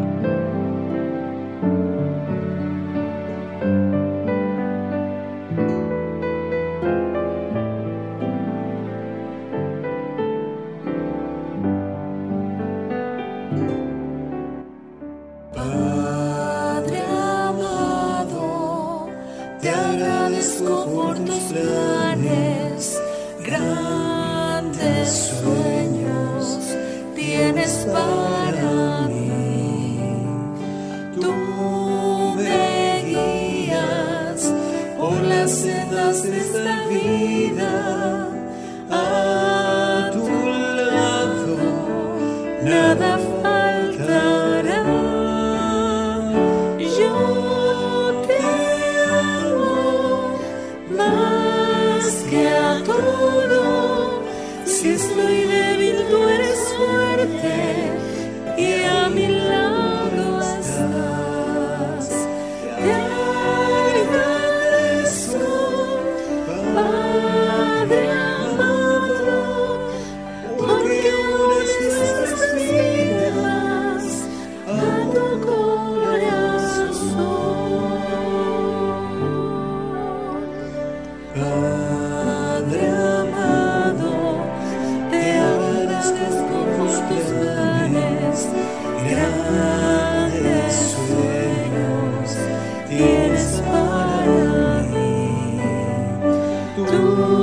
Tú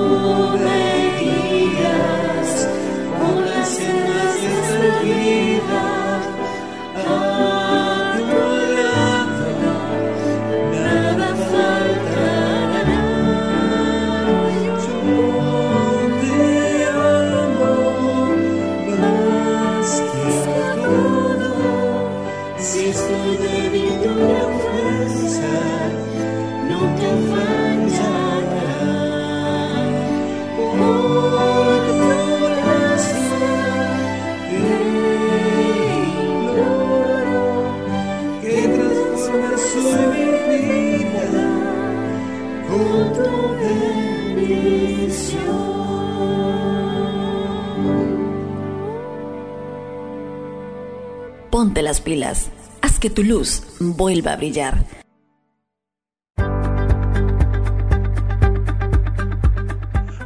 las pilas. Haz que tu luz vuelva a brillar.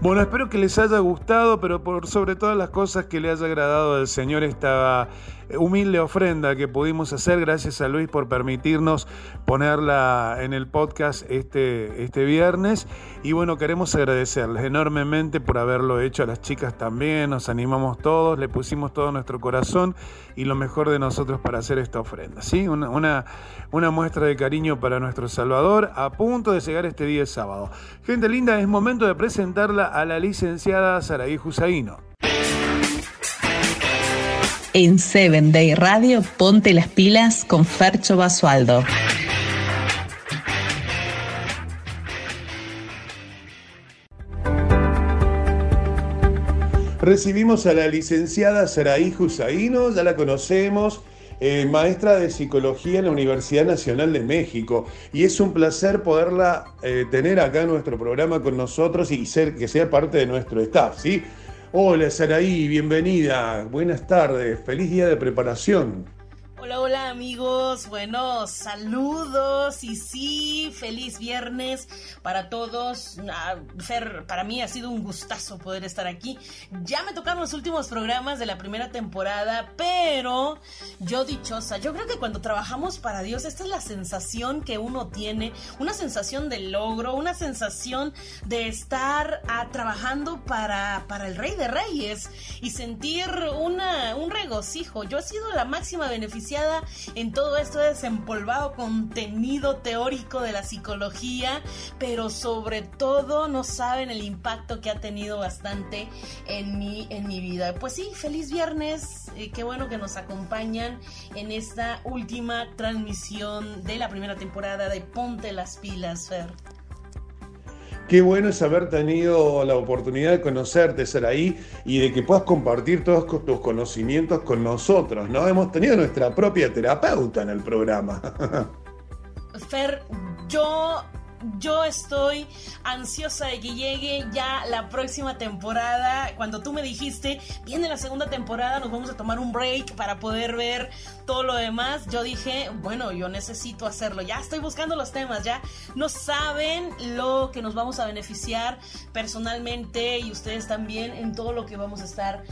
Bueno, espero que les haya gustado, pero por sobre todas las cosas que le haya agradado al Señor esta humilde ofrenda que pudimos hacer. Gracias a Luis por permitirnos ponerla en el podcast este, este viernes. Y bueno, queremos agradecerles enormemente por haberlo hecho a las chicas también. Nos animamos todos, le pusimos todo nuestro corazón y lo mejor de nosotros para hacer esta ofrenda. ¿sí? Una, una, muestra de cariño para nuestro Salvador a punto de llegar este día sábado. Gente linda, es momento de presentarla a la licenciada Saraí Husaino. En Seven Day Radio, ponte las pilas con Fercho Basualdo. Recibimos a la licenciada Saraí Husaino, ya la conocemos, eh, maestra de psicología en la Universidad Nacional de México. Y es un placer poderla eh, tener acá en nuestro programa con nosotros y ser, que sea parte de nuestro staff, ¿sí? Hola Saraí, bienvenida, buenas tardes, feliz día de preparación. Hola, hola amigos, bueno, saludos y sí, feliz viernes para todos. Ah, Fer, para mí ha sido un gustazo poder estar aquí. Ya me tocaron los últimos programas de la primera temporada, pero yo dichosa, yo creo que cuando trabajamos para Dios, esta es la sensación que uno tiene, una sensación de logro, una sensación de estar ah, trabajando para, para el Rey de Reyes y sentir una, un regocijo. Yo he sido la máxima beneficiaria en todo esto de desempolvado contenido teórico de la psicología, pero sobre todo no saben el impacto que ha tenido bastante en mi, en mi vida. Pues sí, feliz viernes, eh, qué bueno que nos acompañan en esta última transmisión de la primera temporada de Ponte las pilas, Fer. Qué bueno es haber tenido la oportunidad de conocerte, Saraí, y de que puedas compartir todos tus conocimientos con nosotros, ¿no? Hemos tenido nuestra propia terapeuta en el programa. (laughs) Fer, yo yo estoy ansiosa de que llegue ya la próxima temporada. Cuando tú me dijiste, viene la segunda temporada, nos vamos a tomar un break para poder ver todo lo demás. Yo dije, bueno, yo necesito hacerlo. Ya estoy buscando los temas, ya no saben lo que nos vamos a beneficiar personalmente y ustedes también en todo lo que vamos a estar,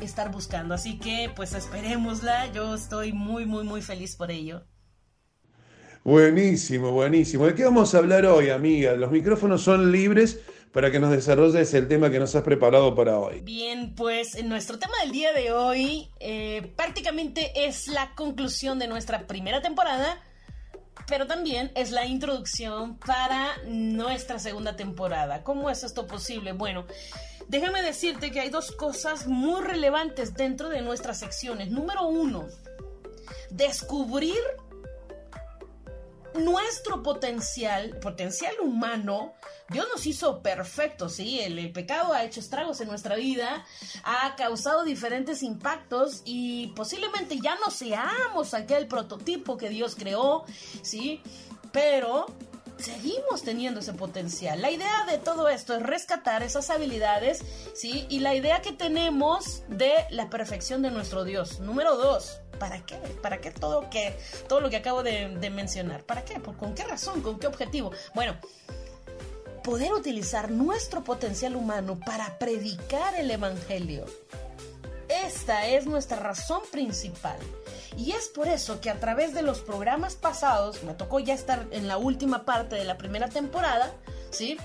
estar buscando. Así que pues esperémosla. Yo estoy muy, muy, muy feliz por ello. Buenísimo, buenísimo. ¿De qué vamos a hablar hoy, amiga? Los micrófonos son libres para que nos desarrolles el tema que nos has preparado para hoy. Bien, pues nuestro tema del día de hoy eh, prácticamente es la conclusión de nuestra primera temporada, pero también es la introducción para nuestra segunda temporada. ¿Cómo es esto posible? Bueno, déjame decirte que hay dos cosas muy relevantes dentro de nuestras secciones. Número uno, descubrir nuestro potencial, potencial humano, Dios nos hizo perfectos, ¿sí? El, el, pecado ha hecho estragos en nuestra vida, ha causado diferentes impactos y posiblemente ya no seamos aquel prototipo que Dios creó, ¿sí? Pero seguimos teniendo ese potencial. La idea de todo esto es rescatar esas habilidades, ¿sí? Y la idea que tenemos de la perfección de nuestro Dios. Número dos, ¿para qué? ¿Para qué todo, todo lo que acabo de, mencionar? ¿Para qué? ¿Con qué razón? ¿Con qué objetivo? Bueno, poder utilizar nuestro potencial humano para predicar el Evangelio. Esta es nuestra razón principal. Y es por eso que a través de los programas pasados, me tocó ya estar en la última parte de la primera temporada, ¿sí?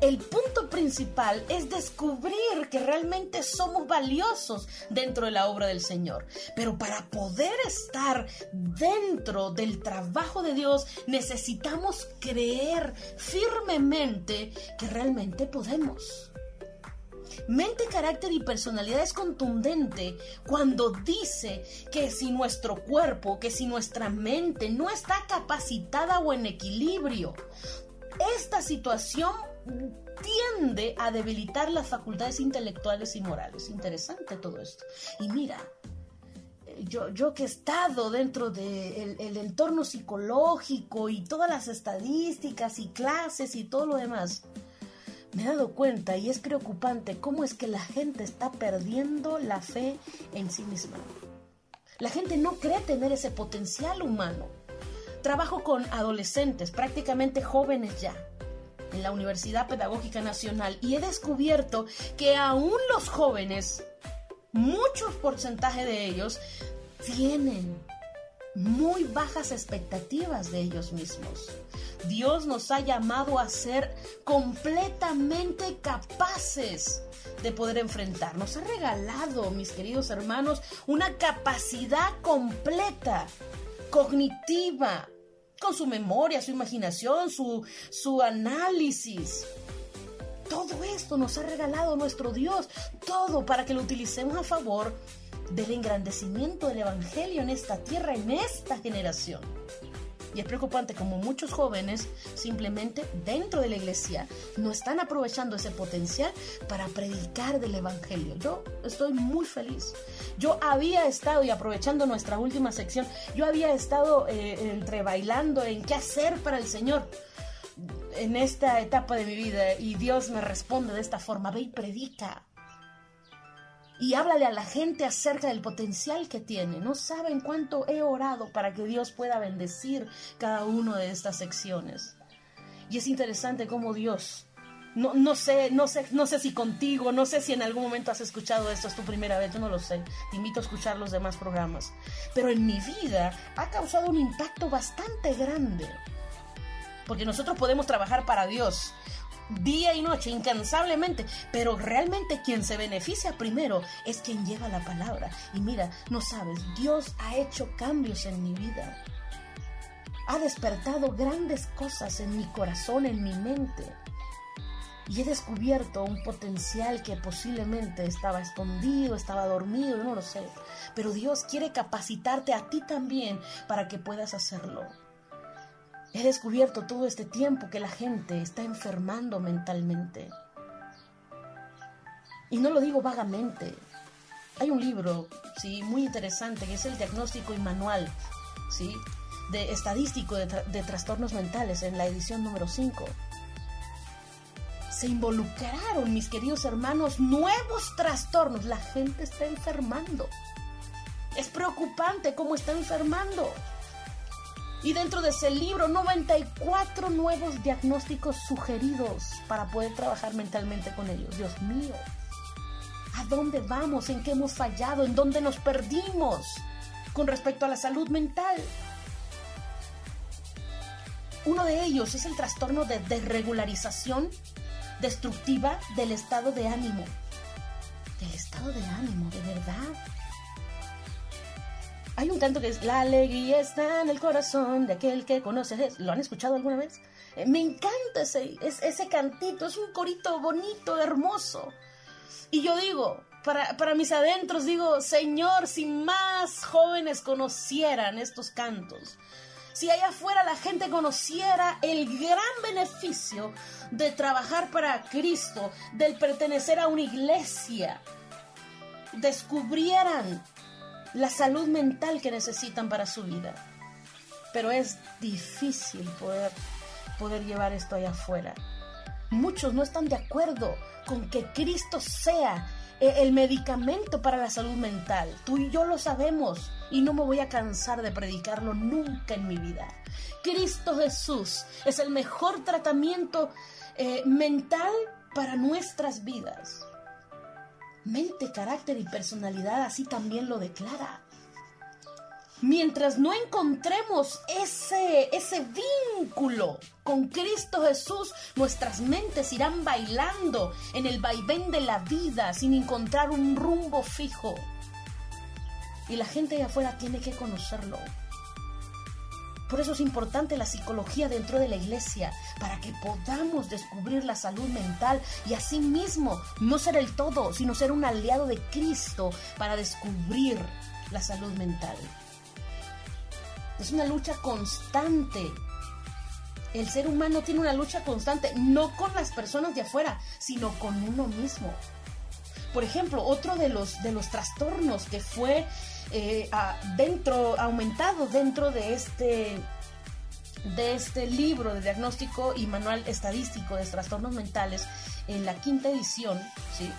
El punto principal es descubrir que realmente somos valiosos dentro de la obra del Señor. Pero para poder estar dentro del trabajo de Dios necesitamos creer firmemente que realmente podemos. Mente, carácter y personalidad es contundente cuando dice que si nuestro cuerpo, que si nuestra mente no está capacitada o en equilibrio, esta situación tiende a debilitar las facultades intelectuales y morales. Interesante todo esto. Y mira, yo, yo que he estado dentro del de el entorno psicológico y todas las estadísticas y clases y todo lo demás, me he dado cuenta y es preocupante cómo es que la gente está perdiendo la fe en sí misma. La gente no cree tener ese potencial humano. Trabajo con adolescentes, prácticamente jóvenes ya, en la Universidad Pedagógica Nacional y he descubierto que aún los jóvenes, muchos porcentaje de ellos, tienen muy bajas expectativas de ellos mismos. Dios nos ha llamado a ser completamente capaces de poder enfrentar. Nos ha regalado, mis queridos hermanos, una capacidad completa, cognitiva, con su memoria, su imaginación, su, su análisis. Todo esto nos ha regalado nuestro Dios, todo para que lo utilicemos a favor del engrandecimiento del Evangelio en esta tierra, en esta generación. Y es preocupante como muchos jóvenes simplemente dentro de la iglesia no están aprovechando ese potencial para predicar del Evangelio. Yo estoy muy feliz. Yo había estado, y aprovechando nuestra última sección, yo había estado eh, entre bailando en qué hacer para el Señor en esta etapa de mi vida y Dios me responde de esta forma, ve y predica y háblale a la gente acerca del potencial que tiene. No saben cuánto he orado para que Dios pueda bendecir cada una de estas secciones. Y es interesante cómo Dios, no, no, sé, no, sé, no sé si contigo, no sé si en algún momento has escuchado esto, es tu primera vez, yo no lo sé. Te invito a escuchar los demás programas. Pero en mi vida ha causado un impacto bastante grande. Porque nosotros podemos trabajar para Dios, día y noche, incansablemente, pero realmente quien se beneficia primero es quien lleva la palabra. Y mira, no sabes, Dios ha hecho cambios en mi vida. Ha despertado grandes cosas en mi corazón, en mi mente. Y he descubierto un potencial que posiblemente estaba escondido, estaba dormido, no lo sé. Pero Dios quiere capacitarte a ti también para que puedas hacerlo. He descubierto todo este tiempo que la gente está enfermando mentalmente. Y no lo digo vagamente. Hay un libro, sí, muy interesante que es el diagnóstico y manual, sí, de estadístico de, de trastornos mentales en la edición número 5. Se involucraron, mis queridos hermanos, nuevos trastornos. La gente está enfermando. Es preocupante cómo está enfermando. Y dentro de ese libro, 94 nuevos diagnósticos sugeridos para poder trabajar mentalmente con ellos. Dios mío, ¿a dónde vamos? ¿En qué hemos fallado? ¿En dónde nos perdimos con respecto a la salud mental? Uno de ellos es el trastorno de desregularización destructiva del estado de ánimo. Del estado de ánimo, de verdad. Hay un canto que es La alegría está en el corazón de aquel que conoces. ¿Lo han escuchado alguna vez? Eh, Me encanta ese, es- ese cantito, es un corito bonito, hermoso. Y yo digo, para, para mis adentros, digo, Señor, si más jóvenes conocieran estos cantos, si allá afuera la gente conociera el gran beneficio de trabajar para Cristo, del pertenecer a una iglesia, descubrieran la salud mental que necesitan para su vida. Pero es difícil poder, poder llevar esto allá afuera. Muchos no están de acuerdo con que Cristo sea eh, el medicamento para la salud mental. Tú y yo lo sabemos y no me voy a cansar de predicarlo nunca en mi vida. Cristo Jesús es el mejor tratamiento eh, mental para nuestras vidas. Mente, carácter y personalidad así también lo declara. Mientras no encontremos ese, ese vínculo con Cristo Jesús, nuestras mentes irán bailando en el vaivén de la vida sin encontrar un rumbo fijo. Y la gente de afuera tiene que conocerlo. Por eso es importante la psicología dentro de la iglesia, para que podamos descubrir la salud mental y asimismo no ser el todo, sino ser un aliado de Cristo para descubrir la salud mental. Es una lucha constante. El ser humano tiene una lucha constante, no con las personas de afuera, sino con uno mismo. Por ejemplo, otro de los, de los trastornos que fue eh, dentro, aumentado dentro de este, de este libro de diagnóstico y manual estadístico de trastornos mentales en la quinta edición, ¿sí?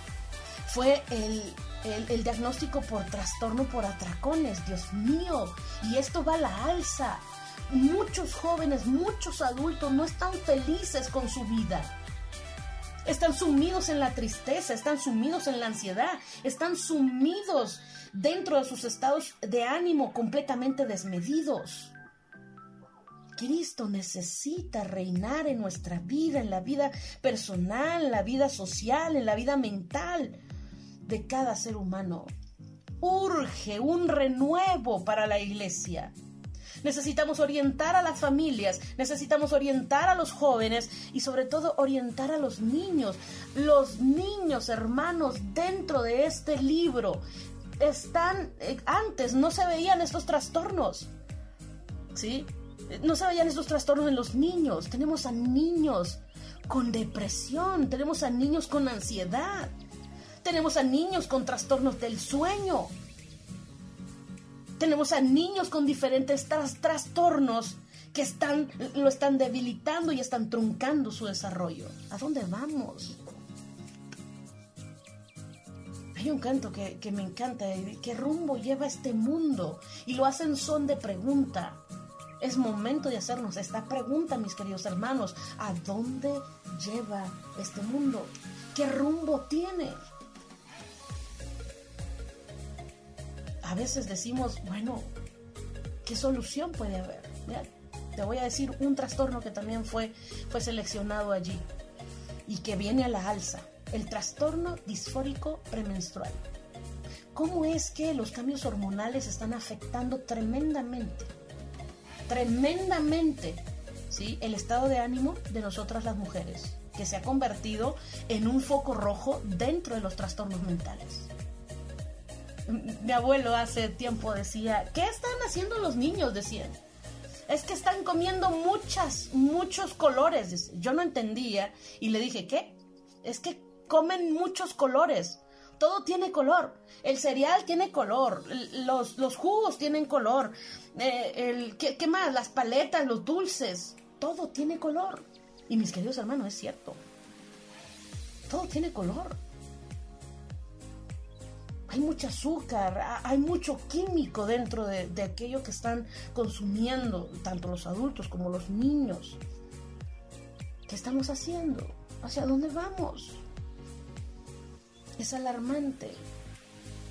fue el, el- el diagnóstico por trastorno por atracones, Dios mío, y esto va a la alza. Muchos jóvenes, muchos adultos no están felices con su vida. Están sumidos en la tristeza, están sumidos en la ansiedad, están sumidos dentro de sus estados de ánimo completamente desmedidos. Cristo necesita reinar en nuestra vida, en la vida personal, en la vida social, en la vida mental de cada ser humano. Urge un renuevo para la iglesia. Necesitamos orientar a las familias, necesitamos orientar a los jóvenes y sobre todo orientar a los niños. Los niños, hermanos, dentro de este libro están, eh, antes no se veían estos trastornos. ¿Sí? No se veían estos trastornos en los niños. Tenemos a niños con depresión, tenemos a niños con ansiedad, tenemos a niños con trastornos del sueño. Tenemos a niños con diferentes tras- trastornos que están, lo están debilitando y están truncando su desarrollo. ¿A dónde vamos? Hay un canto que, me encanta, eh, ¿qué rumbo lleva este mundo? Y lo hacen son de pregunta. Es momento de hacernos esta pregunta, mis queridos hermanos. ¿A dónde lleva este mundo? ¿Qué rumbo tiene? A veces decimos, bueno, ¿qué solución puede haber? Te voy a decir un trastorno que también fue, fue seleccionado allí y que viene a la alza, el trastorno disfórico premenstrual. ¿Cómo es que los cambios hormonales están afectando tremendamente, tremendamente, ¿sí? el estado de ánimo de nosotras las mujeres, que se ha convertido en un foco rojo dentro de los trastornos mentales? Mi abuelo hace tiempo decía, ¿qué están haciendo los niños? Decían. Es que están comiendo muchas, muchos colores. Yo no entendía y le dije, ¿qué? Es que comen muchos colores. todo tiene color. El cereal tiene color, los, los jugos tienen color, eh, el, ¿qué, ¿qué más? Las paletas, los dulces, todo tiene color. Y mis queridos hermanos, es cierto. Todo tiene color. Hay mucho azúcar, hay mucho químico dentro de, de aquello que están consumiendo, tanto los adultos como los niños. ¿Qué estamos haciendo? ¿Hacia dónde vamos? Es alarmante.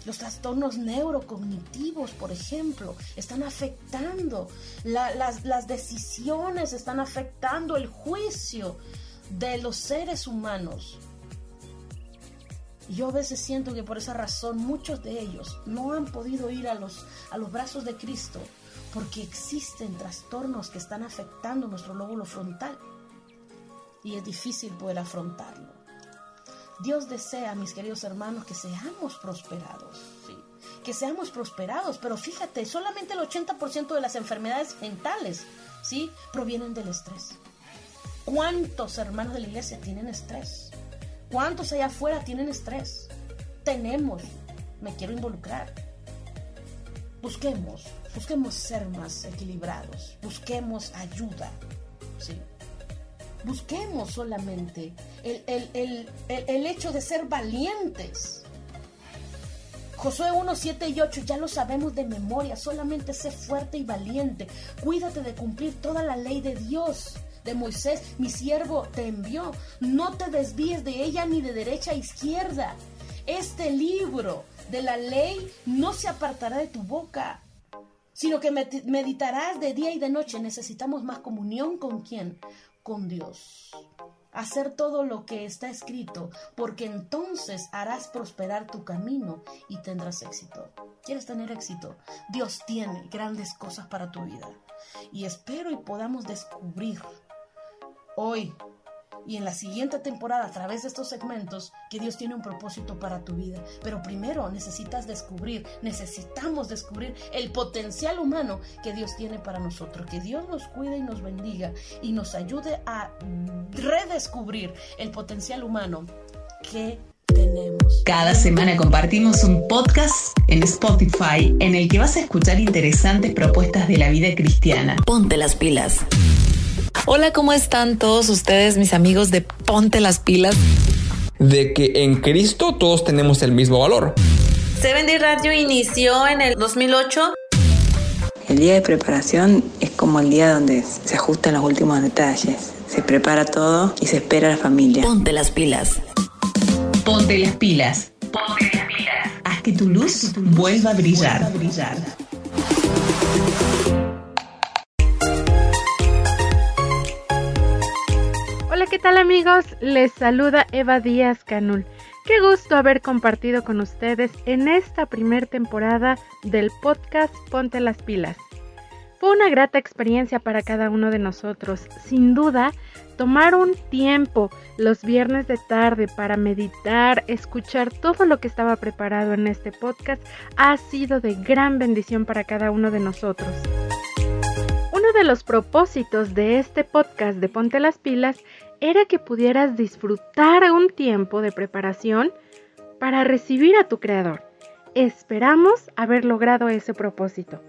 Los trastornos neurocognitivos, por ejemplo, están afectando la- las, las decisiones, están afectando el juicio de los seres humanos. Yo a veces siento que por esa razón muchos de ellos no han podido ir a los, a los brazos de Cristo porque existen trastornos que están afectando nuestro lóbulo frontal y es difícil poder afrontarlo. Dios desea, mis queridos hermanos, que seamos prosperados, ¿sí? que seamos prosperados, pero fíjate, solamente el 80% de las enfermedades mentales ¿sí? provienen del estrés. ¿Cuántos hermanos de la iglesia tienen estrés? ¿Cuántos allá afuera tienen estrés? Tenemos, me quiero involucrar. Busquemos, busquemos ser más equilibrados, busquemos ayuda, ¿sí? Busquemos solamente el, el- el- el- hecho de ser valientes. Josué 1, 7 y 8 ya lo sabemos de memoria, solamente sé fuerte y valiente. Cuídate de cumplir toda la ley de Dios. De Moisés, mi siervo te envió. No te desvíes de ella ni de derecha a izquierda. Este libro de la ley no se apartará de tu boca, sino que med- meditarás de día y de noche. Necesitamos más comunión con quién? Con Dios. Hacer todo lo que está escrito, porque entonces harás prosperar tu camino y tendrás éxito. ¿Quieres tener éxito? Dios tiene grandes cosas para tu vida. Y espero y podamos descubrir hoy y en la siguiente temporada a través de estos segmentos que Dios tiene un propósito para tu vida. Pero primero necesitas descubrir, necesitamos descubrir el potencial humano que Dios tiene para nosotros. Que Dios nos cuide y nos bendiga y nos ayude a redescubrir el potencial humano que tenemos. Cada semana compartimos un podcast en Spotify en el que vas a escuchar interesantes propuestas de la vida cristiana. Ponte las pilas. Hola, ¿cómo están todos ustedes, mis amigos de Ponte las Pilas? De que en Cristo todos tenemos el mismo valor. Seven Day Radio inició en el 2008. El día de preparación es como el día donde se ajustan los últimos detalles. Se prepara todo y se espera a la familia. Ponte las pilas. Ponte las pilas. Ponte las pilas. Haz que tu luz vuelva a brillar. Hola, ¿qué tal amigos? Les saluda Eva Díaz Canul. Qué gusto haber compartido con ustedes en esta primer temporada del podcast Ponte las pilas. Fue una grata experiencia para cada uno de nosotros. Sin duda, tomar un tiempo los viernes de tarde para meditar, escuchar todo lo que estaba preparado en este podcast ha sido de gran bendición para cada uno de nosotros. Uno de los propósitos de este podcast de Ponte las Pilas era que pudieras disfrutar un tiempo de preparación para recibir a tu Creador. Esperamos haber logrado ese propósito.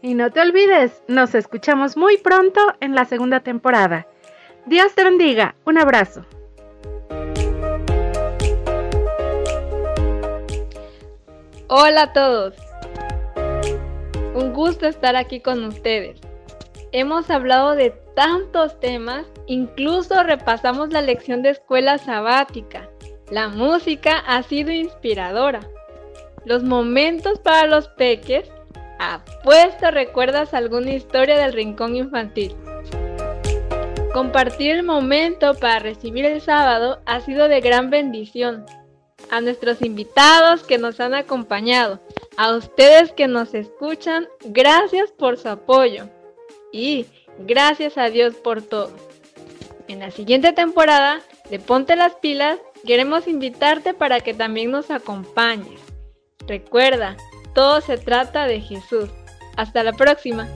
Y no te olvides, nos escuchamos muy pronto en la segunda temporada. Dios te bendiga, un abrazo. Hola a todos. Un gusto estar aquí con ustedes. Hemos hablado de tantos temas, incluso repasamos la lección de escuela sabática. La música ha sido inspiradora. Los momentos para los peques, apuesto recuerdas alguna historia del rincón infantil. Compartir el momento para recibir el sábado ha sido de gran bendición. A nuestros invitados que nos han acompañado, a ustedes que nos escuchan, gracias por su apoyo. Y gracias a Dios por todo. En la siguiente temporada de Ponte las Pilas, queremos invitarte para que también nos acompañes. Recuerda, todo se trata de Jesús. Hasta la próxima.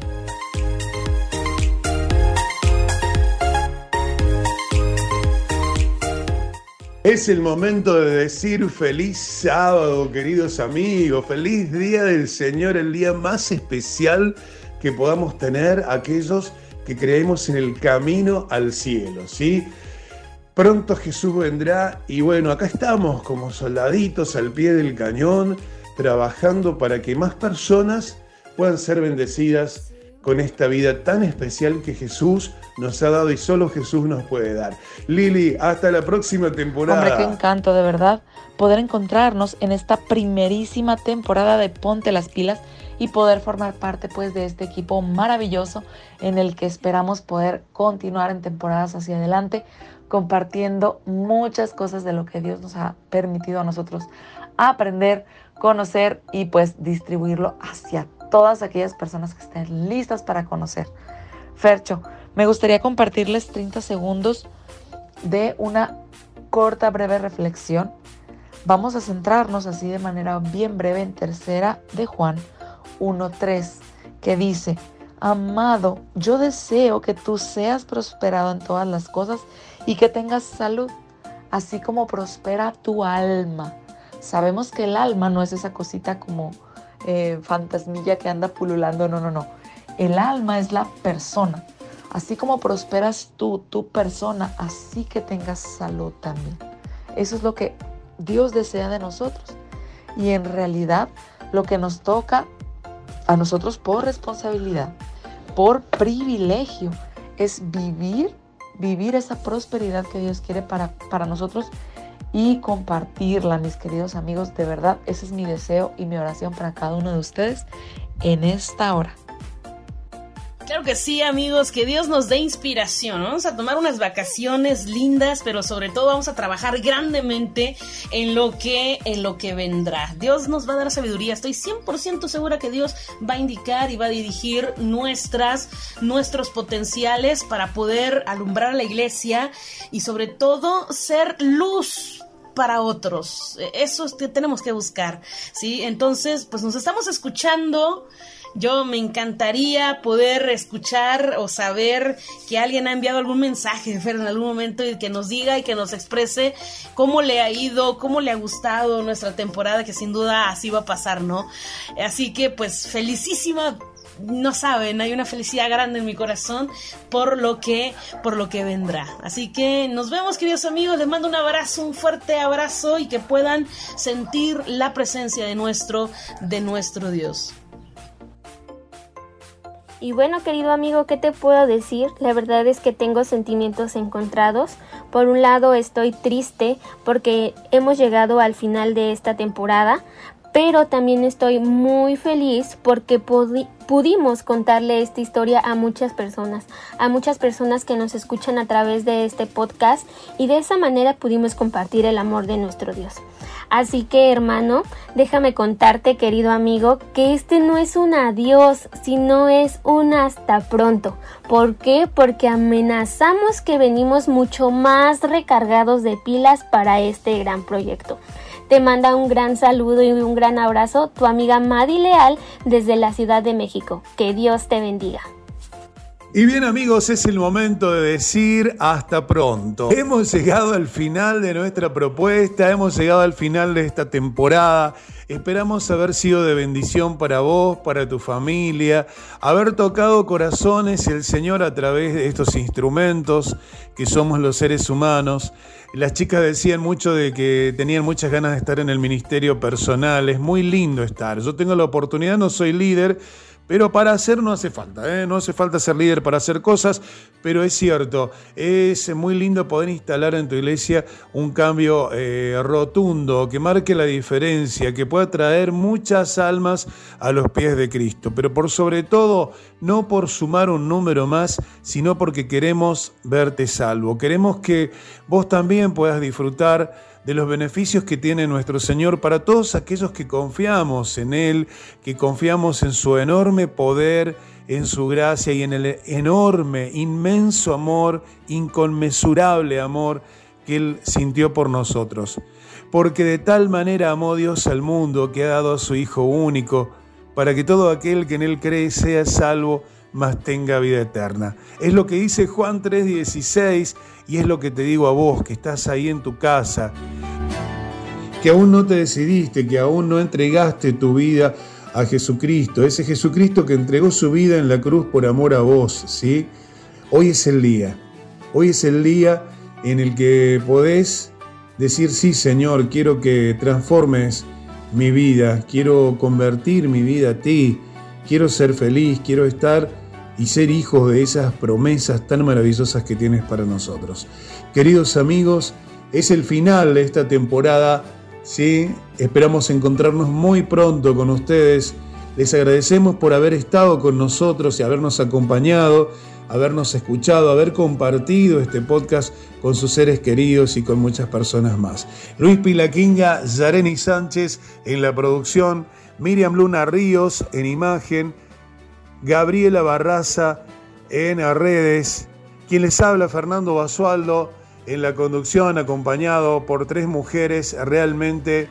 Es el momento de decir feliz sábado, queridos amigos, feliz día del Señor, el día más especial que podamos tener aquellos que creemos en el camino al cielo, ¿sí? Pronto Jesús vendrá y bueno, acá estamos como soldaditos al pie del cañón, trabajando para que más personas puedan ser bendecidas con esta vida tan especial que Jesús nos ha dado y solo Jesús nos puede dar. Lili, hasta la próxima temporada. Hombre, qué encanto, de verdad, poder encontrarnos en esta primerísima temporada de Ponte las Pilas y poder formar parte pues de este equipo maravilloso en el que esperamos poder continuar en temporadas hacia adelante compartiendo muchas cosas de lo que Dios nos ha permitido a nosotros aprender, conocer y pues distribuirlo hacia todas aquellas personas que estén listas para conocer. Fercho, me gustaría compartirles 30 segundos de una corta, breve reflexión. Vamos a centrarnos así de manera bien breve en tercera de Juan 1.3, que dice, Amado, yo deseo que tú seas prosperado en todas las cosas y que tengas salud, así como prospera tu alma. Sabemos que el alma no es esa cosita como eh, fantasmilla que anda pululando, no, no, no. El alma es la persona. Así como prosperas tú, tu persona, así que tengas salud también. Eso es lo que Dios desea de nosotros. Y en realidad lo que nos toca a nosotros por responsabilidad, por privilegio, es vivir, vivir esa prosperidad que Dios quiere para, para nosotros y compartirla, mis queridos amigos. De verdad, ese es mi deseo y mi oración para cada uno de ustedes en esta hora. Claro que sí, amigos, que Dios nos dé inspiración. Vamos a tomar unas vacaciones lindas, pero sobre todo vamos a trabajar grandemente en lo que en lo que vendrá. Dios nos va a dar sabiduría. Estoy 100% segura que Dios va a indicar y va a dirigir nuestras nuestros potenciales para poder alumbrar a la iglesia y sobre todo ser luz para otros. Eso es que tenemos que buscar, ¿sí? Entonces, pues nos estamos escuchando. Yo me encantaría poder escuchar o saber que alguien ha enviado algún mensaje (laughs) Fer, en algún momento y que nos diga y que nos exprese cómo le ha ido, cómo le ha gustado nuestra temporada, que sin duda así va a pasar, ¿no? Así que pues felicísima no saben, hay una felicidad grande en mi corazón por lo que por lo que vendrá. Así que nos vemos, queridos amigos, les mando un abrazo, un fuerte abrazo y que puedan sentir la presencia de nuestro de nuestro Dios. Y bueno, querido amigo, ¿qué te puedo decir? La verdad es que tengo sentimientos encontrados. Por un lado estoy triste porque hemos llegado al final de esta temporada, pero también estoy muy feliz porque pudimos contarle esta historia a muchas personas, a muchas personas que nos escuchan a través de este podcast y de esa manera pudimos compartir el amor de nuestro Dios. Así que hermano, déjame contarte querido amigo que este no es un adiós, sino es un hasta pronto. ¿Por qué? Porque amenazamos que venimos mucho más recargados de pilas para este gran proyecto. Te manda un gran saludo y un gran abrazo tu amiga Madi Leal desde la Ciudad de México. Que Dios te bendiga. Y bien amigos, es el momento de decir hasta pronto. Hemos llegado al final de nuestra propuesta, hemos llegado al final de esta temporada. Esperamos haber sido de bendición para vos, para tu familia, haber tocado corazones el Señor a través de estos instrumentos que somos los seres humanos. Las chicas decían mucho de que tenían muchas ganas de estar en el ministerio personal. Es muy lindo estar. Yo tengo la oportunidad, no soy líder pero para hacer no hace falta, ¿eh? no hace falta ser líder para hacer cosas, pero es cierto, es muy lindo poder instalar en tu iglesia un cambio eh, rotundo que marque la diferencia, que pueda traer muchas almas a los pies de Cristo, pero por sobre todo, no por sumar un número más, sino porque queremos verte salvo, queremos que vos también puedas disfrutar de los beneficios que tiene nuestro Señor para todos aquellos que confiamos en Él, que confiamos en su enorme poder, en su gracia y en el enorme, inmenso amor, inconmensurable amor que Él sintió por nosotros. Porque de tal manera amó Dios al mundo que ha dado a su Hijo único, para que todo aquel que en Él cree sea salvo mas tenga vida eterna. Es lo que dice Juan 3:16 y es lo que te digo a vos que estás ahí en tu casa, que aún no te decidiste, que aún no entregaste tu vida a Jesucristo, ese Jesucristo que entregó su vida en la cruz por amor a vos, ¿sí? Hoy es el día, hoy es el día en el que podés decir, sí Señor, quiero que transformes mi vida, quiero convertir mi vida a ti, quiero ser feliz, quiero estar y ser hijo de esas promesas tan maravillosas que tienes para nosotros. Queridos amigos, es el final de esta temporada, ¿sí? Esperamos encontrarnos muy pronto con ustedes. Les agradecemos por haber estado con nosotros y habernos acompañado, habernos escuchado, haber compartido este podcast con sus seres queridos y con muchas personas más. Luis Pilaquinga, Yareni Sánchez en la producción, Miriam Luna Ríos en imagen, Gabriela Barraza en redes, quien les habla Fernando Basualdo en la conducción, acompañado por tres mujeres realmente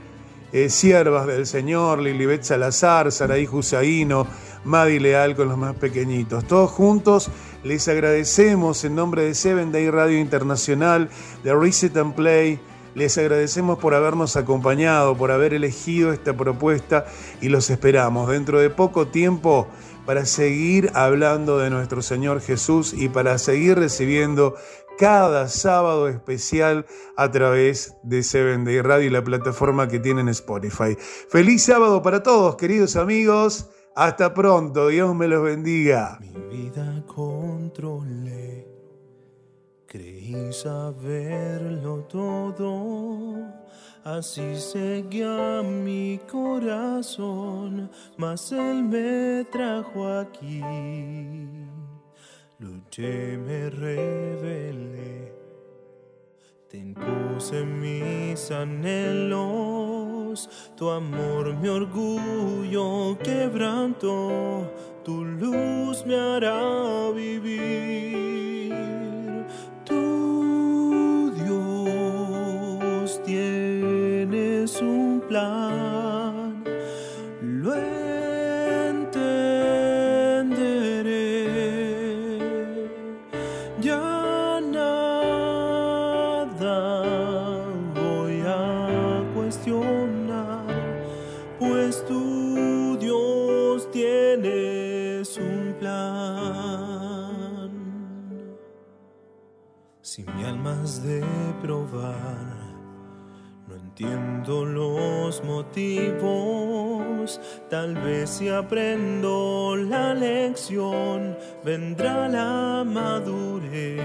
eh, siervas del Señor, Lilibet Salazar, Saraí Jusaíno, Madi Leal con los más pequeñitos. Todos juntos les agradecemos en nombre de Seven Day Radio Internacional, de Reset and Play, les agradecemos por habernos acompañado, por haber elegido esta propuesta y los esperamos dentro de poco tiempo para seguir hablando de nuestro Señor Jesús y para seguir recibiendo cada sábado especial a través de Seven Day Radio y la plataforma que tienen Spotify. Feliz sábado para todos, queridos amigos. Hasta pronto, Dios me los bendiga. Mi vida controlé, creí saberlo todo, así seguía mi corazón, mas él me trajo aquí. Luché, me rebelé, te impuse mis anhelos, tu amor, mi orgullo quebrantó, tu luz me hará vivir. Un Tal vez si aprendo la lección, vendrá la madurez.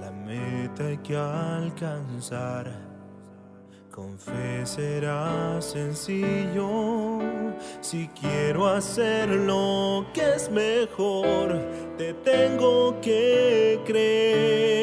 La meta hay que alcanzar. Con fe será sencillo. Si quiero hacer lo que es mejor, te tengo que creer.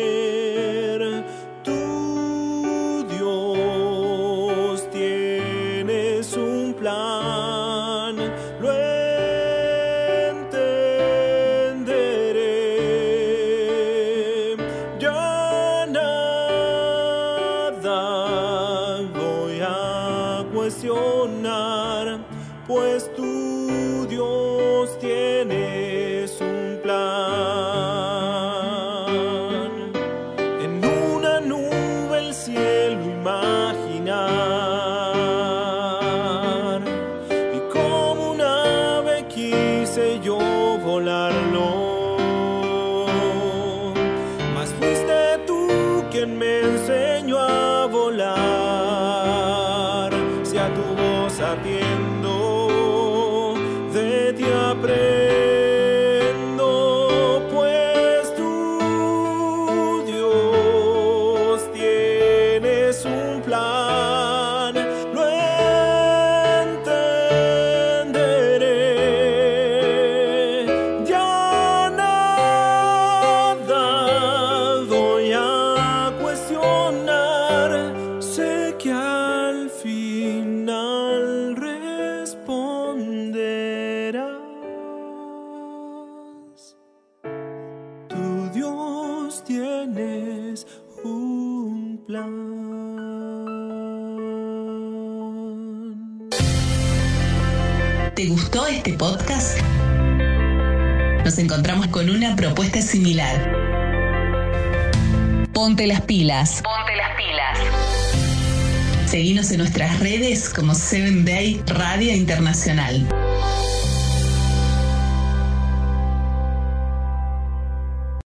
Encontramos con una propuesta similar. Ponte las pilas. Ponte las pilas. Seguinos en nuestras redes como Seven Day Radio Internacional.